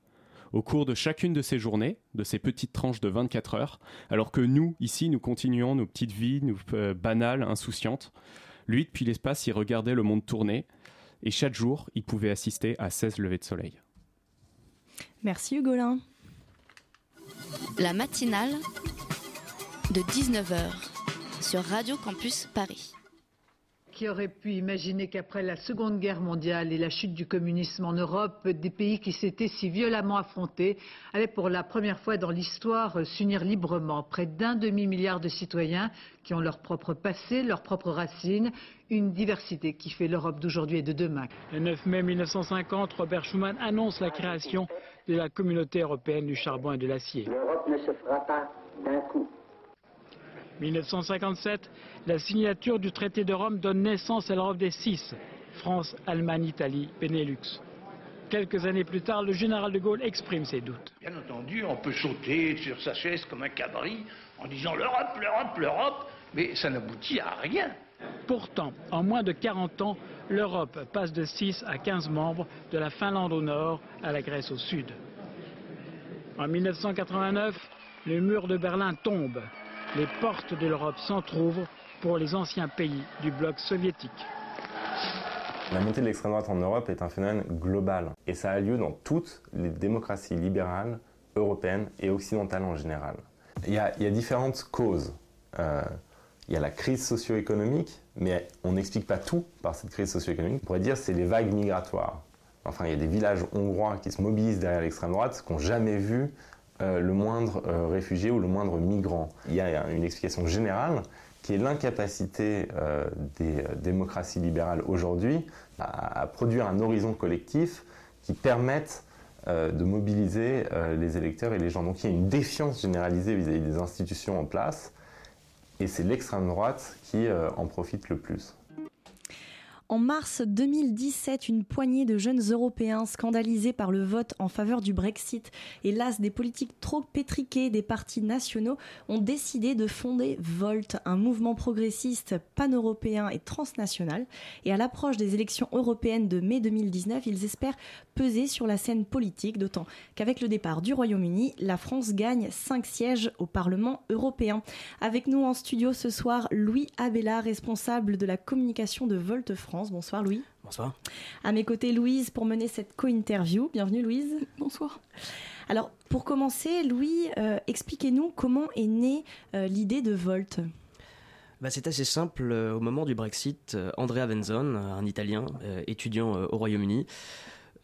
Au cours de chacune de ces journées, de ces petites tranches de 24 heures, alors que nous, ici, nous continuons nos petites vies nous, euh, banales, insouciantes, lui, depuis l'espace, il regardait le monde tourner, et chaque jour, il pouvait assister à 16 levées de soleil. Merci Hugolin. La matinale de 19h sur Radio Campus Paris. Qui aurait pu imaginer qu'après la Seconde Guerre mondiale et la chute du communisme en Europe, des pays qui s'étaient si violemment affrontés allaient pour la première fois dans l'histoire s'unir librement. Près d'un demi-milliard de citoyens qui ont leur propre passé, leurs propres racines, une diversité qui fait l'Europe d'aujourd'hui et de demain. Le 9 mai 1950, Robert Schuman annonce la création de la communauté européenne du charbon et de l'acier. L'Europe ne se fera pas d'un coup. 1957, la signature du traité de Rome donne naissance à l'Europe des six, France, Allemagne, Italie, Benelux. Quelques années plus tard, le général de Gaulle exprime ses doutes. Bien entendu, on peut sauter sur sa chaise comme un cabri en disant l'Europe, l'Europe, l'Europe, mais ça n'aboutit à rien. Pourtant, en moins de 40 ans, l'Europe passe de 6 à 15 membres, de la Finlande au nord à la Grèce au sud. En 1989, le mur de Berlin tombe. Les portes de l'Europe s'entr'ouvrent pour les anciens pays du bloc soviétique. La montée de l'extrême droite en Europe est un phénomène global et ça a lieu dans toutes les démocraties libérales, européennes et occidentales en général. Il y a, différentes causes. Euh, il y a la crise socio-économique, mais on n'explique pas tout par cette crise socio-économique. On pourrait dire que c'est les vagues migratoires. Enfin, il y a des villages hongrois qui se mobilisent derrière l'extrême droite, qui n'ont jamais vu euh, le moindre euh, réfugié ou le moindre migrant. Il y a une explication générale qui est l'incapacité euh, des euh, démocraties libérales aujourd'hui à, à produire un horizon collectif qui permette de mobiliser les électeurs et les gens. Donc il y a une défiance généralisée vis-à-vis des institutions en place, et c'est l'extrême droite qui en profite le plus. En mars 2017, une poignée de jeunes Européens scandalisés par le vote en faveur du Brexit et las des politiques trop pétriquées des partis nationaux ont décidé de fonder Volt, un mouvement progressiste pan-européen et transnational. Et à l'approche des élections européennes de mai 2019, ils espèrent peser sur la scène politique, d'autant qu'avec le départ du Royaume-Uni, la France gagne 5 sièges au Parlement européen. Avec nous en studio ce soir, Louis Abella, responsable de la communication de Volt France. Bonsoir Louis. Bonsoir. À mes côtés, Louise pour mener cette co-interview. Bienvenue Louise. Bonsoir. Alors, pour commencer, Louis, euh, expliquez-nous comment est née euh, l'idée de Volt. Bah, c'est assez simple. Euh, Au moment du Brexit, Andrea Venzon, un Italien euh, étudiant euh, au Royaume-Uni,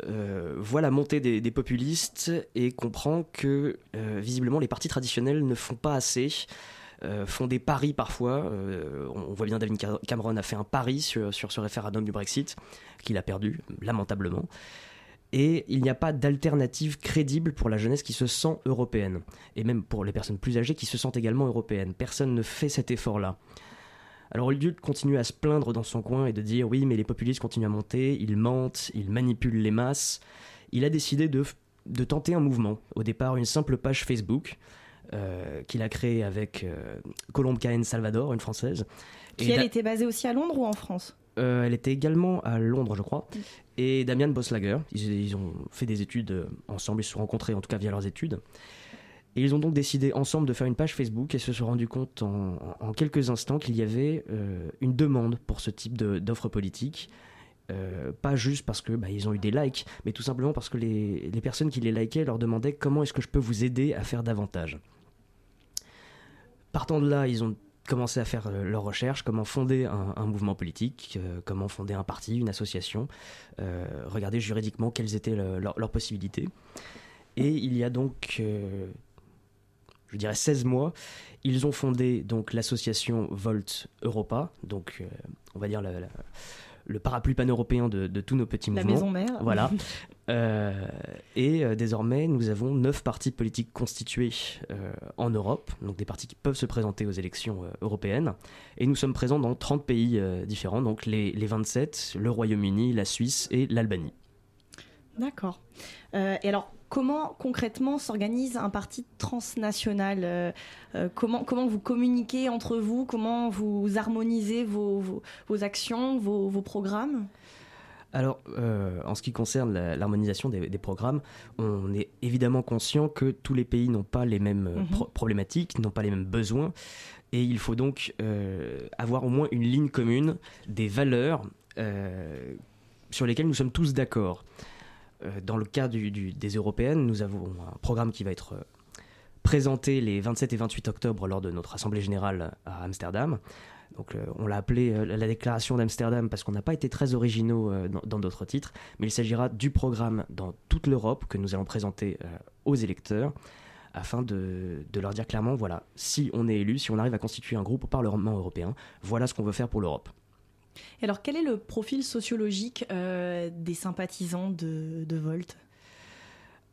euh, voit la montée des, des populistes et comprend que euh, visiblement les partis traditionnels ne font pas assez euh, font des paris parfois. Euh, on voit bien David Cameron a fait un pari sur, sur ce référendum du Brexit, qu'il a perdu, lamentablement. Et il n'y a pas d'alternative crédible pour la jeunesse qui se sent européenne. Et même pour les personnes plus âgées qui se sentent également européennes. Personne ne fait cet effort-là. Alors au lieu de continuer à se plaindre dans son coin et de dire oui mais les populistes continuent à monter, ils mentent, ils manipulent les masses, il a décidé de, de tenter un mouvement. Au départ une simple page Facebook euh, qu'il a créée avec euh, Colombe Cahen Salvador, une française. Qui elle était basée aussi à Londres ou en France? Euh, Elle était également à Londres je crois. Et Damian Boslager, ils, ils, ont fait des études ensemble, ils se sont rencontrés en tout cas via leurs études. Et ils ont donc décidé ensemble de faire une page Facebook et se sont rendus compte en, quelques instants qu'il y avait euh, une demande pour ce type d'offres politiques. Euh, pas juste parce que bah, ils ont eu des likes, mais tout simplement parce que les, les personnes qui les likaient leur demandaient comment est-ce que je peux vous aider à faire davantage? Partant de là, ils ont commencé à faire euh, leurs recherches, comment fonder un, mouvement politique, comment fonder un parti, une association, regarder juridiquement quelles étaient leurs possibilités. Et il y a donc je dirais 16 mois. Ils ont fondé donc l'association Volt Europa, donc euh, on va dire le parapluie pan-européen de, tous nos petits mouvements. La maison mère. Voilà. Euh, et euh, désormais, nous avons neuf partis politiques constitués en Europe, donc des partis qui peuvent se présenter aux élections européennes. Et nous sommes présents dans 30 pays différents, donc les, les 27, le Royaume-Uni, la Suisse et l'Albanie. D'accord. et alors, comment concrètement s'organise un parti transnational euh, euh, comment, comment vous communiquez entre vous Comment vous harmonisez vos, vos, actions, vos, programmes? Alors, euh, en ce qui concerne l'harmonisation des, programmes, on est évidemment conscient que tous les pays n'ont pas les mêmes mhm. problématiques, n'ont pas les mêmes besoins, et il faut donc avoir au moins une ligne commune des valeurs sur lesquelles nous sommes tous d'accord. Euh, dans le cas des européennes, nous avons un programme qui va être euh, présenté les 27 et 28 octobre lors de notre Assemblée générale à Amsterdam. Euh, on l'a appelé la déclaration d'Amsterdam parce qu'on n'a pas été très originaux dans d'autres titres, mais il s'agira du programme dans toute l'Europe que nous allons présenter aux électeurs afin de, leur dire clairement, voilà, si on est élu, si on arrive à constituer un groupe au Parlement européen, voilà ce qu'on veut faire pour l'Europe. Et alors, quel est le profil sociologique euh, des sympathisants de, Volt?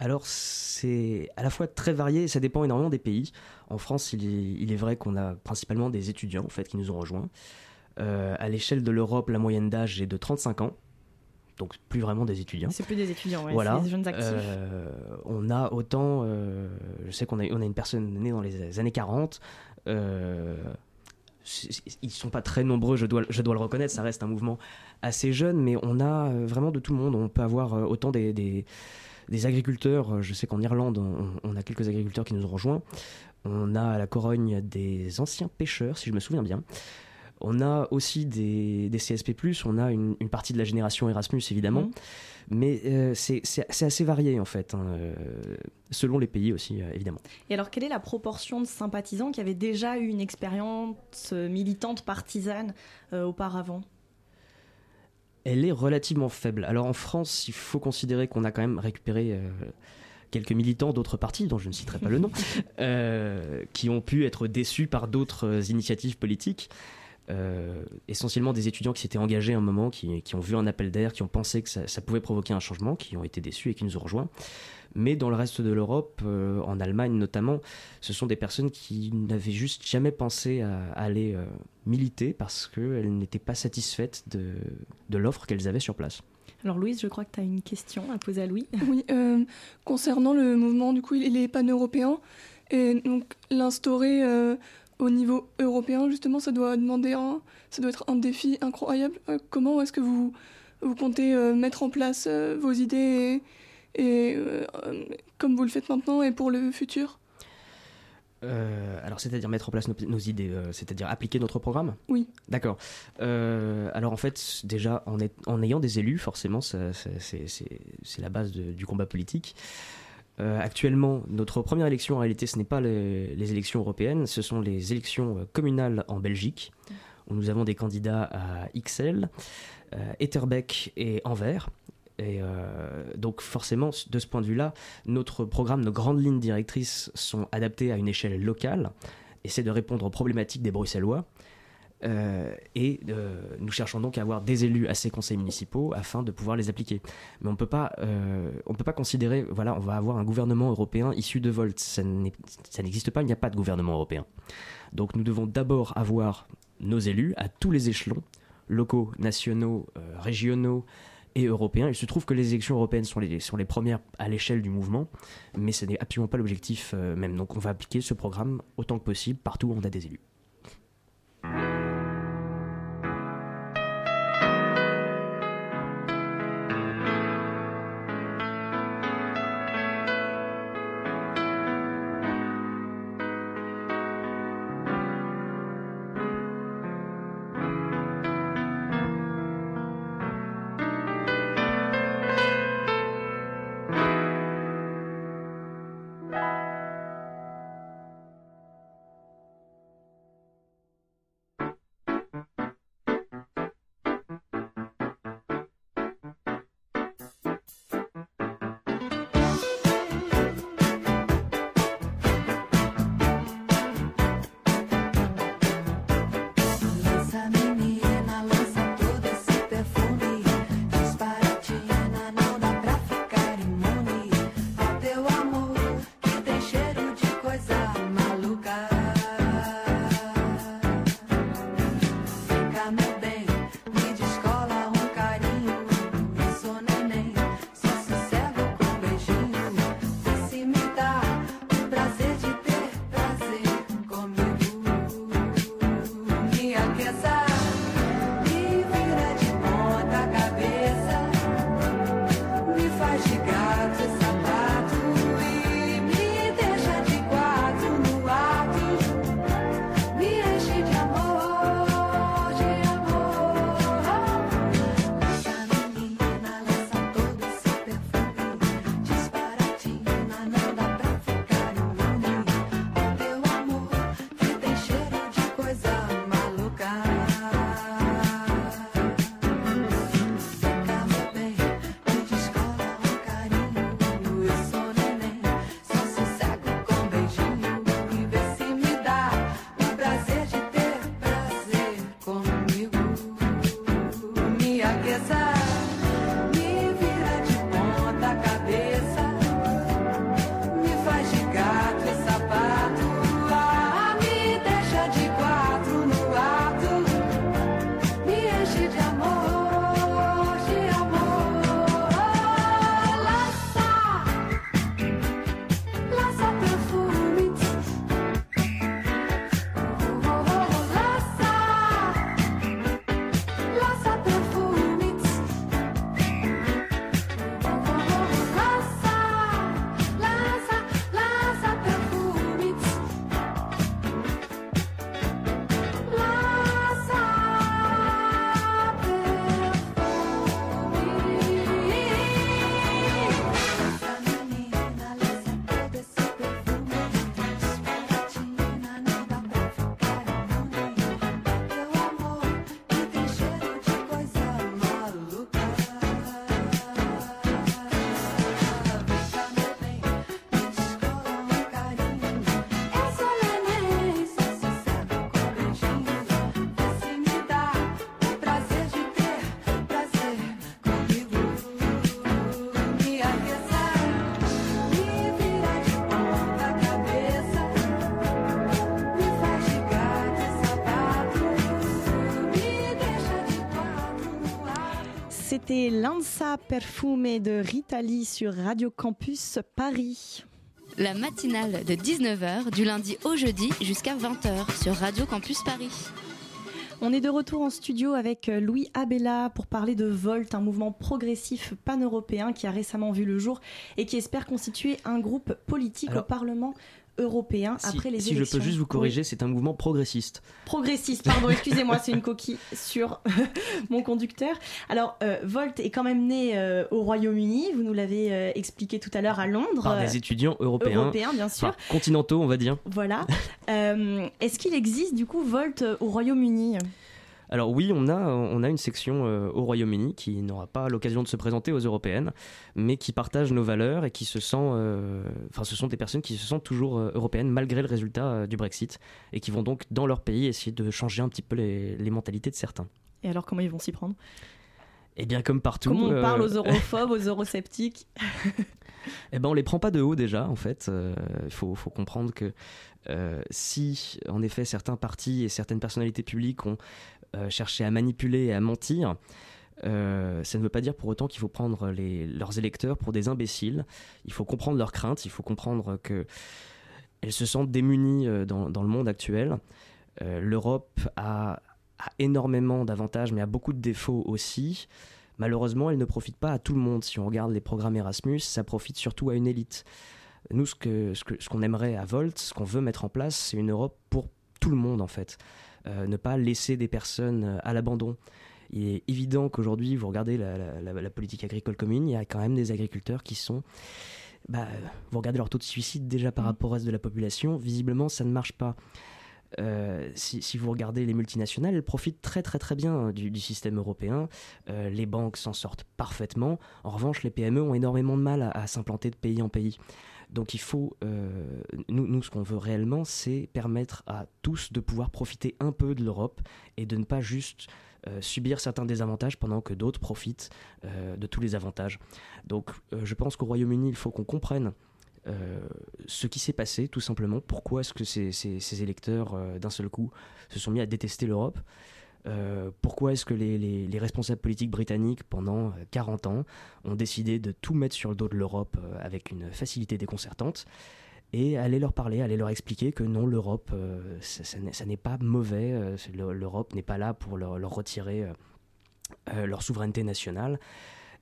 Alors c'est à la fois très varié et ça dépend énormément des pays. En France, il est, vrai qu'on a principalement des étudiants en fait qui nous ont rejoints. Euh, à l'échelle de l'Europe, la moyenne d'âge est de 35 ans. Donc plus vraiment des étudiants. C'est plus des étudiants, ouais, voilà. des jeunes actifs. Euh, on a autant, je sais qu'on a, on a une personne née dans les années 40, ils sont pas très nombreux, je dois, je dois le reconnaître, ça reste un mouvement assez jeune, mais on a euh, vraiment de tout le monde. On peut avoir euh, autant des, des, agriculteurs, je sais qu'en Irlande, on, a quelques agriculteurs qui nous ont rejoints. On a à la Corogne des anciens pêcheurs, si je me souviens bien. On a aussi des, des CSP, on a une, partie de la génération Erasmus évidemment, mmh. mais euh, c'est assez varié en fait, hein, euh, selon les pays aussi euh, évidemment. Et alors, quelle est la proportion de sympathisants qui avaient déjà eu une expérience militante partisane auparavant? Elle est relativement faible. Alors en France, il faut considérer qu'on a quand même récupéré quelques militants d'autres partis, dont je ne citerai pas le nom, qui ont pu être déçus par d'autres initiatives politiques. Euh, essentiellement des étudiants qui s'étaient engagés un moment, qui, ont vu un appel d'air, qui ont pensé que ça, pouvait provoquer un changement, qui ont été déçus et qui nous ont rejoints. Mais dans le reste de l'Europe, euh, en Allemagne notamment, ce sont des personnes qui n'avaient juste jamais pensé à, aller euh, militer parce qu'elles n'étaient pas satisfaites de, de l'offre qu'elles avaient sur place. Alors Louise, je crois que tu as une question à poser à Louis. Oui, concernant le mouvement, du coup, il est pan-européen. Et donc l'instaurer au niveau européen, justement, ça doit demander un, ça doit être un défi incroyable. Euh, comment est-ce que vous, vous comptez euh, mettre en place euh, vos idées et, comme vous le faites maintenant et pour le futur? Alors, c'est-à-dire mettre en place nos, idées, c'est-à-dire appliquer notre programme? Oui. D'accord. alors, en fait, déjà, en, est, en ayant des élus, forcément, c'est la base du combat politique. Euh, actuellement, notre première élection, en réalité, ce n'est pas les, élections européennes, ce sont les élections euh, communales en Belgique, où nous avons des candidats à XL, euh, Etterbeek et Anvers. Et donc forcément, de ce point de vue-là, notre programme, nos grandes lignes directrices sont adaptées à une échelle locale, essaie de répondre aux problématiques des Bruxellois. Euh, et euh, nous cherchons donc à avoir des élus à ces conseils municipaux afin de pouvoir les appliquer. Mais on peut euh, peut pas considérer, voilà, on va avoir un gouvernement européen issu de Volt. Ça n'existe pas, il n'y a pas de gouvernement européen. Donc nous devons d'abord avoir nos élus à tous les échelons, locaux, nationaux, régionaux et européens. Il se trouve que les élections européennes sont les, sont les premières à l'échelle du mouvement, mais ce n'est absolument pas l'objectif même. Donc on va appliquer ce programme autant que possible partout où on a des élus. C'était Lanza Perfume de Ritali sur Radio Campus Paris. La matinale de 19h du lundi au jeudi jusqu'à 20h sur Radio Campus Paris. On est de retour en studio avec Louis Abella pour parler de Volt, un mouvement progressif pan-européen qui a récemment vu le jour et qui espère constituer un groupe politique Alors, au Parlement européen Si, après les si je élections. peux juste vous corriger, Oui. c'est un mouvement progressiste. Progressiste, pardon, excusez-moi, c'est une coquille sur mon conducteur. Alors, euh, Volt est quand même né euh, au Royaume-Uni, vous nous l'avez euh, expliqué tout à l'heure à Londres. Par des étudiants européens. européens, bien sûr. Enfin, continentaux, on va dire. Voilà. Est-ce qu'il existe du coup Volt au Royaume-Uni? Alors oui, on a, on a une section euh, au Royaume-Uni qui n'aura pas l'occasion de se présenter aux européennes, mais qui partage nos valeurs et qui se sent, euh, enfin ce sont des personnes qui se sentent toujours euh, européennes malgré le résultat du Brexit et qui vont donc dans leur pays essayer de changer un petit peu les, les mentalités de certains. Et alors comment ils vont s'y prendre? Eh bien comme partout. Comment on parle aux euh, europhobes, aux eurosceptiques? Eh ben, on les prend pas de haut déjà, en fait. Euh, Il faut, faut comprendre que euh, si, en effet, certains partis et certaines personnalités publiques ont euh, cherché à manipuler et à mentir, euh, ça ne veut pas dire pour autant qu'il faut prendre les, leurs électeurs pour des imbéciles. Il faut comprendre leurs craintes, il faut comprendre que elles se sentent démunies euh, dans, dans le monde actuel. L'Europe a, a énormément d'avantages, mais a beaucoup de défauts aussi. Malheureusement, elle ne profite pas à tout le monde. Si on regarde les programmes Erasmus, ça profite surtout à une élite. Nous, ce qu'on ce que, ce qu'on aimerait à Volt, ce qu'on veut mettre en place, c'est une Europe pour tout le monde, en fait. Euh, ne pas laisser des personnes euh, à l'abandon. Il est évident qu'aujourd'hui, vous regardez la, la- la- la politique agricole commune, il y a quand même des agriculteurs qui sont... Bah, vous regardez leur taux de suicide déjà par rapport au reste de la population, visiblement, ça ne marche pas. Euh, si, si vous regardez les multinationales, elles profitent très très très bien du, du système européen. Euh, les banques s'en sortent parfaitement. En revanche, les PME ont énormément de mal à, à s'implanter de pays en pays. Donc il faut, euh, nous, ce qu'on veut réellement, c'est permettre à tous de pouvoir profiter un peu de l'Europe et de ne pas juste euh, subir certains désavantages pendant que d'autres profitent euh, de tous les avantages. Donc je pense qu'au Royaume-Uni, il faut qu'on comprenne ce qui s'est passé, tout simplement. Pourquoi est-ce que ces, électeurs, d'un seul coup, se sont mis à détester l'Europe? Euh, pourquoi est-ce que les, les- les responsables politiques britanniques, pendant euh, 40 ans, ont décidé de tout mettre sur le dos de l'Europe euh, avec une facilité déconcertante et aller leur parler, aller leur expliquer que non, l'Europe, euh, ça, n'est- pas mauvais, euh, l'Europe n'est pas là pour leur, leur retirer euh, euh, leur souveraineté nationale,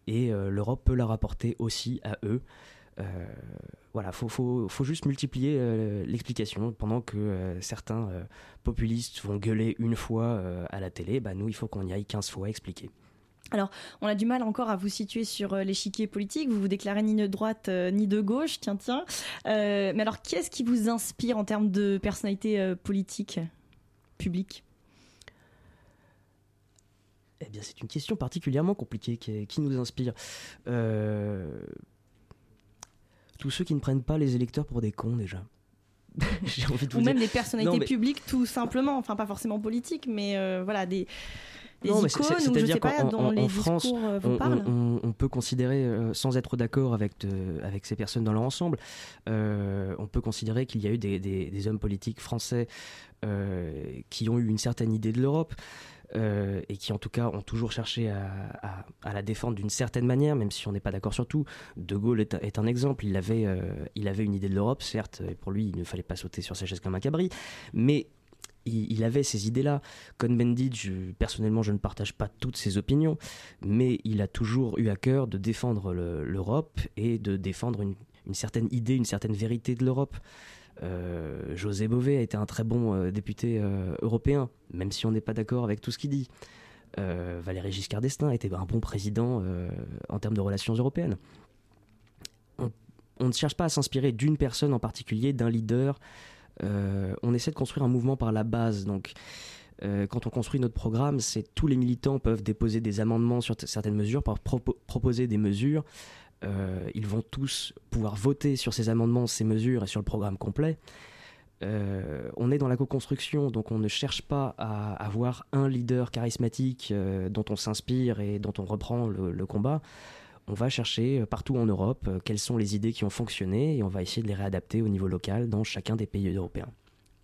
et euh, l'Europe peut leur apporter aussi à eux. Euh, voilà, faut, faut, faut juste multiplier euh, l'explication. Pendant que euh, certains euh, populistes vont gueuler une fois à la télé, bah nous, il faut qu'on y aille 15 fois expliquer. Alors, on a du mal encore à vous situer sur l'échiquier politique. Vous vous déclarez ni de droite ni de gauche, tiens, tiens. Mais alors, qu'est-ce qui vous inspire en termes de personnalité politique publique? Eh bien, c'est une question particulièrement compliquée qui, qui nous inspire. Euh, Tous ceux qui ne prennent pas les électeurs pour des cons, déjà. J'ai envie de vous Ou même dire- des personnalités Non, mais- publiques, tout simplement. Enfin, pas forcément politiques, mais euh, voilà, des, des Non, icônes ou je c'est-à-dire sais pas, dont en- les en France, discours euh, vous on, parlent. on- on peut considérer, euh, sans être d'accord avec, de- avec ces personnes dans leur ensemble, on peut considérer qu'il y a eu des, des- des hommes politiques français qui ont eu une certaine idée de l'Europe. Euh, et qui en tout cas ont toujours cherché à, la défendre d'une certaine manière, même si on n'est pas d'accord sur tout. De Gaulle est, un- exemple. Il avait, euh, il avait une idée de l'Europe, certes, et pour lui, il ne fallait pas sauter sur sa chaise comme un cabri, mais il, avait ces idées-là. Cohn-Bendit, personnellement, je ne partage pas toutes ses opinions, mais il a toujours eu à cœur de défendre le- l'Europe et de défendre une certaine idée, une certaine vérité de l'Europe. Euh, José Bové a été un très bon euh, député euh, européen, même si on n'est pas d'accord avec tout ce qu'il dit. Valéry Giscard d'Estaing été un bon président en termes de relations européennes. On, ne cherche pas à s'inspirer d'une personne en particulier, d'un leader. On essaie de construire un mouvement par la base. Donc, quand on construit notre programme, c'est tous les militants peuvent déposer des amendements sur certaines mesures, propo- proposer des mesures. Euh, ils vont tous pouvoir voter sur ces amendements, ces mesures et sur le programme complet. Euh, on est dans la co-construction, donc on ne cherche pas à avoir un leader charismatique euh, dont on s'inspire et dont on reprend le, le combat. On va chercher partout en Europe quelles sont les idées qui ont fonctionné et on va essayer de les réadapter au niveau local dans chacun des pays européens.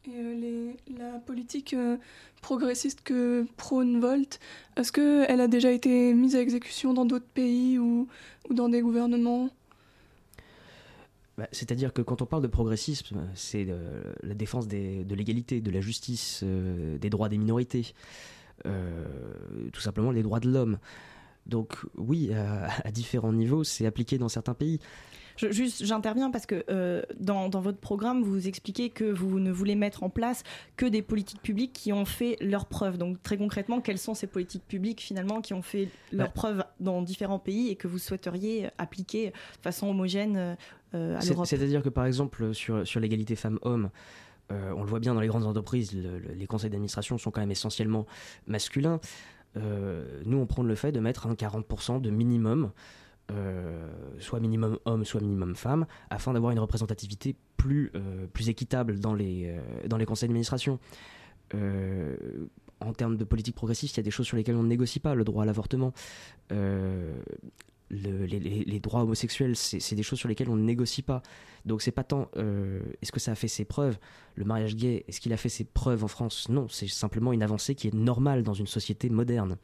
Et euh, la politique euh, progressiste que prône Volt, est-ce qu'elle a déjà été mise à exécution dans d'autres pays ou, dans des gouvernements? Bah, C'est-à-dire que quand on parle de progressisme, c'est euh, la défense de l'égalité, de la justice, des droits des minorités, tout simplement les droits de l'homme. Donc oui, à différents niveaux, c'est appliqué dans certains pays. Je- juste, j'interviens parce que euh, dans, dans votre programme, vous expliquez que vous ne voulez mettre en place que des politiques publiques qui ont fait leurs preuves. Donc très concrètement, quelles sont ces politiques publiques finalement qui ont fait leurs Bah. preuves dans différents pays et que vous souhaiteriez appliquer de façon homogène euh, à l'Europe? C'est-à-dire que par exemple sur, sur l'égalité femmes-hommes, Euh, on le voit bien dans les grandes entreprises, les conseils d'administration sont quand même essentiellement masculins. Euh, nous, on prend le fait de mettre un 40% de minimum, euh, soit minimum homme, soit minimum femme, afin d'avoir une représentativité plus, plus équitable dans les, dans les conseils d'administration. en termes de politique progressiste, il y a des choses sur lesquelles on ne négocie pas, le droit à l'avortement les, droits homosexuels, c'est des choses sur lesquelles on ne négocie pas. Donc c'est pas tant euh, est-ce que ça a fait ses preuves, le mariage gay, est-ce qu'il a fait ses preuves en France? Non, c'est simplement une avancée qui est normale dans une société moderne.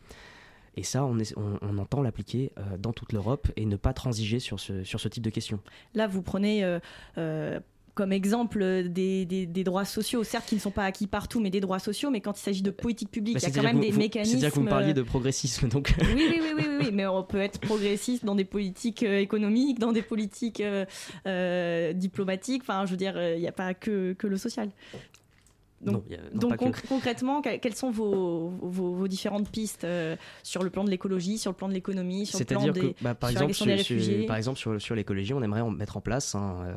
Et ça, on, on, entend l'appliquer euh, dans toute l'Europe et ne pas transiger sur ce, sur ce type de questions. Là, vous prenez euh, comme exemple des, des, droits sociaux, certes qui ne sont pas acquis partout, mais des droits sociaux, mais quand il s'agit de politique publique, bah, il y a quand même des mécanismes. C'est-à-dire que vous me parliez de progressisme, donc. Oui, oui, oui, oui, oui, mais on peut être progressiste dans des politiques euh, économiques, dans des politiques euh, euh, diplomatiques, enfin, je veux dire, il n'y a pas que, que le social. Donc, donc concrètement, quelles sont vos, vos, différentes pistes sur le plan de l'écologie, sur le plan de l'économie, sur le plan des, bah, par, exemple, sur, par exemple, sur, sur l'écologie, on aimerait mettre en place un,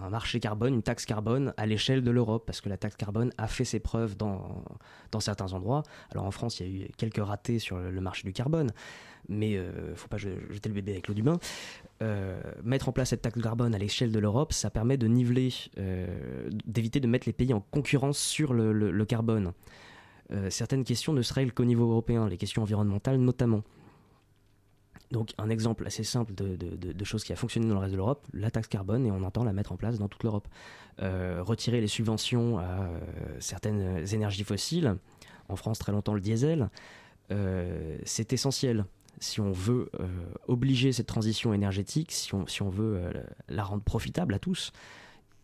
un marché carbone, une taxe carbone à l'échelle de l'Europe, parce que la taxe carbone a fait ses preuves dans, dans certains endroits. Alors en France, il y a eu quelques ratés sur le marché du carbone, mais euh, faut pas jeter le bébé avec l'eau du bain. Euh, mettre en place cette taxe carbone à l'échelle de l'Europe, ça permet de niveler, euh, d'éviter de mettre les pays en concurrence sur le, carbone. certaines questions ne se règlent qu'au niveau européen, les questions environnementales notamment. Donc un exemple assez simple de, choses qui a fonctionné dans le reste de l'Europe, la taxe carbone, et on entend la mettre en place dans toute l'Europe. Euh, retirer les subventions à euh, certaines énergies fossiles, en France très longtemps le diesel, euh, c'est essentiel. Si on veut obliger cette transition énergétique, si on, si on veut la rendre profitable à tous,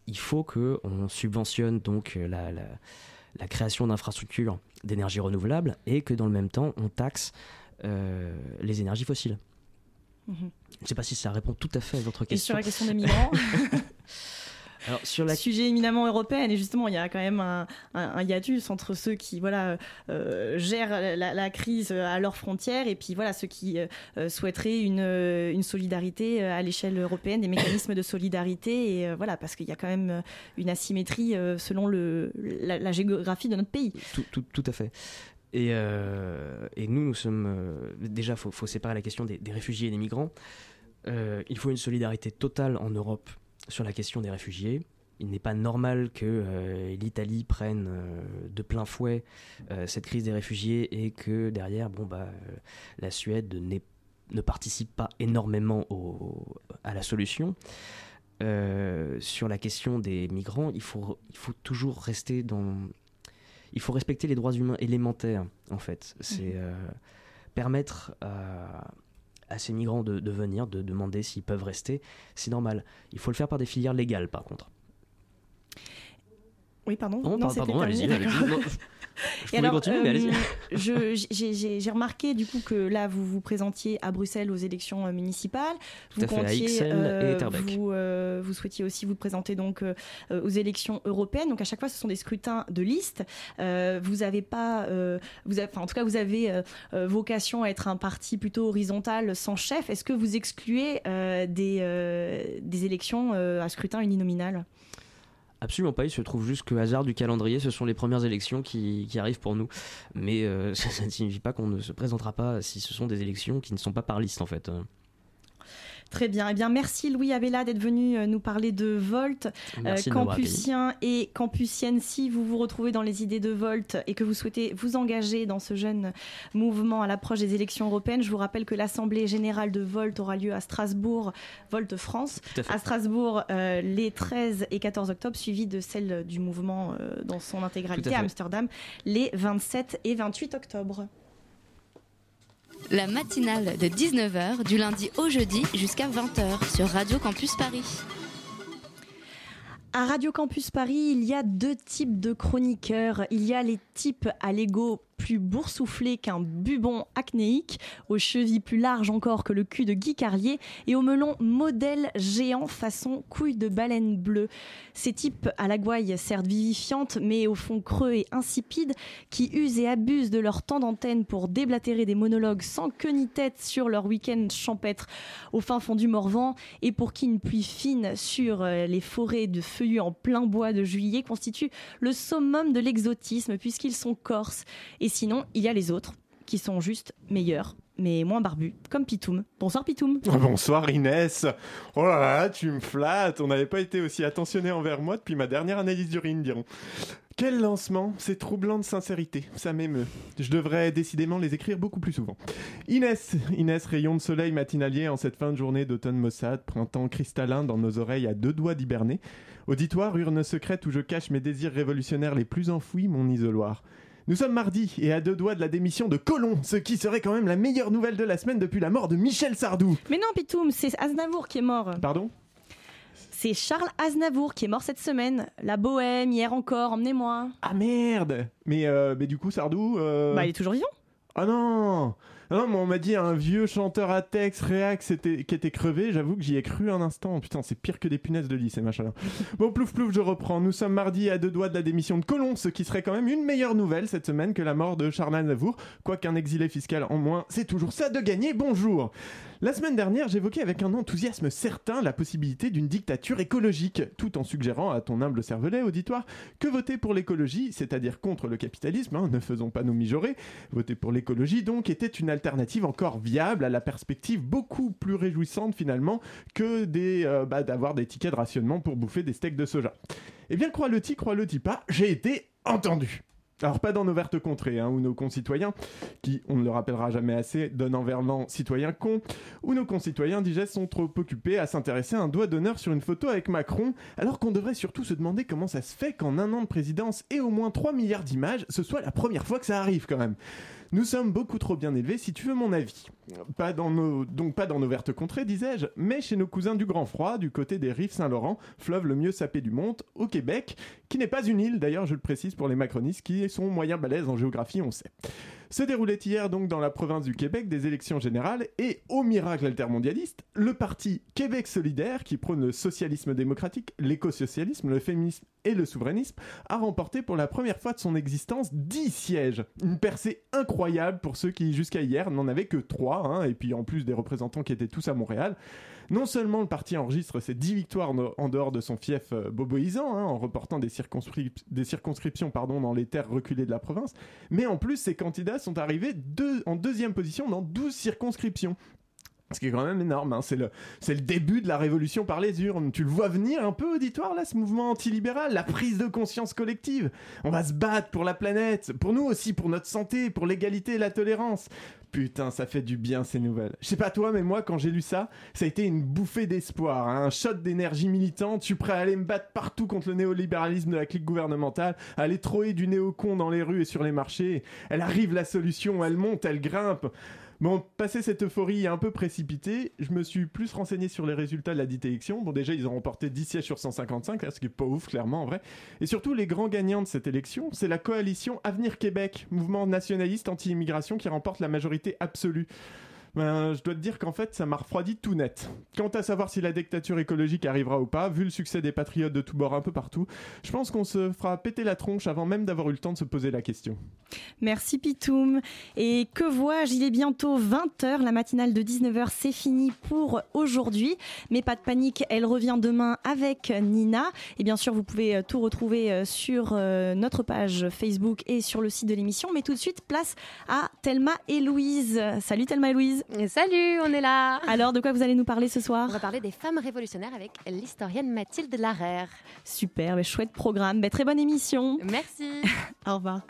il faut qu'on subventionne donc la, la création d'infrastructures d'énergie renouvelable et que dans le même temps on taxe les énergies fossiles. Je ne sais pas si ça répond tout à fait à votre question. Et sur la question des migrants Alors, sur la... Sujet éminemment européen, et justement, il y a quand même un, hiatus entre ceux qui voilà, euh, gèrent la, crise à leurs frontières et puis voilà, ceux qui euh, souhaiteraient une, une, solidarité à l'échelle européenne, des mécanismes de solidarité, et euh, voilà, parce qu'il y a quand même une asymétrie selon le, la, géographie de notre pays. Tout, tout, tout à fait. Euh, et, nous, nous sommes. Euh, déjà, il faut, séparer la question des, réfugiés et des migrants. Euh, il faut une solidarité totale en Europe sur la question des réfugiés. Il n'est pas normal que l'Italie prenne de plein fouet cette crise des réfugiés et que derrière, bon, bah, la Suède ne participe pas énormément à la solution. sur la question des migrants, il faut, il faut toujours rester dans, il faut respecter les droits humains élémentaires, en fait. C'est euh, permettre à, ces migrants de, venir, de demander s'ils peuvent rester. C'est normal. Il faut le faire par des filières légales, par contre. Oui, pardon. non, pardon, allez-y. Et alors, euh, j'ai remarqué du coup que là, vous vous présentiez à Bruxelles aux élections euh, municipales. Tout vous à comptiez, euh, vous, euh, vous, souhaitiez aussi vous présenter donc aux élections européennes. Donc à chaque fois, ce sont des scrutins de liste. vous avez pas, vous avez, en tout cas, vous avez vocation à être un parti plutôt horizontal, sans chef. Est-ce que vous excluez des, des élections à scrutin uninominal? Absolument pas, il se trouve juste que hasard du calendrier, ce sont les premières élections qui, arrivent pour nous. Mais euh, ça, ne signifie pas qu'on ne se présentera pas si ce sont des élections qui ne sont pas par liste en fait. Très bien. Eh bien, merci Louis Abella d'être venu euh, nous parler de Volt. Euh, campusien et campusienne, si vous vous retrouvez dans les idées de Volt et que vous souhaitez vous engager dans ce jeune mouvement à l'approche des élections européennes, je vous rappelle que l'Assemblée générale de Volt aura lieu à Strasbourg, Volt France, à, Strasbourg euh, les 13 et 14 octobre, suivi de celle du mouvement dans son intégralité à Amsterdam les 27 et 28 octobre la matinale de 19h du lundi au jeudi jusqu'à 20h sur Radio Campus Paris. À Radio Campus Paris, il y a deux types de chroniqueurs. Il y a les types à l'ego plus boursouflé qu'un bubon acnéique, aux chevilles plus larges encore que le cul de Guy Carlier et au melon modèle géant façon couille de baleine bleue. Ces types à la gouaille certes vivifiantes mais au fond creux et insipides qui usent et abusent de leur temps d'antenne pour déblatérer des monologues sans queue ni tête sur leur week-end champêtre au fin fond du Morvan et pour qui une pluie fine sur euh, les forêts de feuillus en plein bois de juillet constitue le summum de l'exotisme puisqu'ils sont corses. Sinon, il y a les autres qui sont juste meilleurs mais moins barbus, comme Pitoum. Bonsoir Pitoum. Bonsoir Inès. Oh là là, tu me flattes. On n'avait pas été aussi attentionné envers moi depuis ma dernière analyse d'urine, diront. Quel lancement, c'est troublant de sincérité, ça m'émeut. Je devrais décidément les écrire beaucoup plus souvent. Inès, Inès, rayon de soleil matinalier en cette fin de journée d'automne maussade, printemps cristallin dans nos oreilles à deux doigts d'hiberner. Auditoire, urne secrète où je cache mes désirs révolutionnaires les plus enfouis, mon isoloir. Nous sommes mardi et à deux doigts de la démission de Colomb, ce qui serait quand même la meilleure nouvelle de la semaine depuis la mort de Michel Sardou. Mais non Pitoum, c'est Aznavour qui est mort. Pardon? C'est Charles Aznavour qui est mort cette semaine. La bohème, hier encore, emmenez-moi. Ah merde Mais, euh, mais du coup, Sardou... euh, Bah il est toujours vivant. Ah non Non, mais on m'a dit un vieux chanteur à texte, réac, qui était crevé. J'avoue que j'y ai cru un instant. Putain, c'est pire que des punaises de lit, ces machins-là. bon, plouf plouf, je reprends. Nous sommes mardi à deux doigts de la démission de Colomb, ce qui serait quand même une meilleure nouvelle cette semaine que la mort de Charles Aznavour. Quoiqu'un exilé fiscal en moins, c'est toujours ça de gagner. Bonjour la semaine dernière, j'évoquais avec un enthousiasme certain la possibilité d'une dictature écologique, tout en suggérant à ton humble cervelet auditoire que voter pour l'écologie, c'est-à-dire contre le capitalisme, hein, ne faisons pas nos mijaurés, voter pour l'écologie donc était une alternative encore viable à la perspective beaucoup plus réjouissante finalement que des, euh, bah, d'avoir des tickets de rationnement pour bouffer des steaks de soja. Eh bien, crois-le-ti, crois-le-ti pas, j'ai été entendu. Alors pas dans nos vertes contrées, hein, où nos concitoyens, qui, on ne le rappellera jamais assez, donnent envers l'an citoyen con, où nos concitoyens digestes sont trop occupés à s'intéresser à un doigt d'honneur sur une photo avec Macron, alors qu'on devrait surtout se demander comment ça se fait qu'en un an de présidence et au moins 3 milliards d'images, ce soit la première fois que ça arrive quand même. Nous sommes beaucoup trop bien élevés, si tu veux mon avis. Pas dans nos, donc pas dans nos vertes contrées, disais-je, mais chez nos cousins du Grand Froid, du côté des rives Saint-Laurent, fleuve le mieux sapé du monde, au Québec, qui n'est pas une île, d'ailleurs je le précise pour les macronistes qui sont moyens balèzes en géographie, on sait. Se déroulaient hier donc dans la province du Québec des élections générales et, au miracle altermondialiste, le parti Québec solidaire, qui prône le socialisme démocratique, l'écosocialisme, le féminisme et le souverainisme, a remporté pour la première fois de son existence 10 sièges. Une percée incroyable pour ceux qui, jusqu'à hier, n'en avaient que 3, et puis en plus des représentants qui étaient tous à Montréal. Non seulement le parti enregistre ses 10 victoires en, dehors de son fief euh, boboisant, hein, en reportant des, des circonscriptions pardon, dans les terres reculées de la province, mais en plus ses candidats sont arrivés en deuxième position dans 12 circonscriptions. Ce qui est quand même énorme, hein. c'est le, le début de la révolution par les urnes. Tu le vois venir un peu, auditoire, là, ce mouvement antilibéral, la prise de conscience collective. On va se battre pour la planète, pour nous aussi, pour notre santé, pour l'égalité et la tolérance. Putain, ça fait du bien ces nouvelles. Je sais pas toi, mais moi, quand j'ai lu ça, ça a été une bouffée d'espoir, hein, un shot d'énergie militante. Je suis prêt à aller me battre partout contre le néolibéralisme de la clique gouvernementale, à aller troller du néocon dans les rues et sur les marchés. Elle arrive la solution, elle monte, elle grimpe. Bon, passé cette euphorie un peu précipitée, je me suis plus renseigné sur les résultats de la dite élection. Bon, déjà, ils ont remporté 10 sièges sur 155, là, ce qui est pas ouf, clairement, en vrai. Et surtout, les grands gagnants de cette élection, c'est la coalition Avenir Québec, mouvement nationaliste anti-immigration qui remporte la majorité absolue. Ben, je dois te dire qu'en fait, ça m'a refroidi tout net. Quant à savoir si la dictature écologique arrivera ou pas, vu le succès des patriotes de tous bords un peu partout, je pense qu'on se fera péter la tronche avant même d'avoir eu le temps de se poser la question. Merci Pitoum. Et que vois-je? Il est bientôt 20h, la matinale de 19h, c'est fini pour aujourd'hui. Mais pas de panique, elle revient demain avec Nina. Et bien sûr, vous pouvez euh, tout retrouver euh, sur euh, notre page Facebook et sur le site de l'émission. Mais tout de suite, place à Thelma et Louise. Salut Thelma et Louise. Salut, on est là. Alors, de quoi vous allez nous parler ce soir? On va parler des femmes révolutionnaires avec l'historienne Mathilde Larère. Super, mais chouette programme. Ben, très bonne émission. Merci. Au revoir.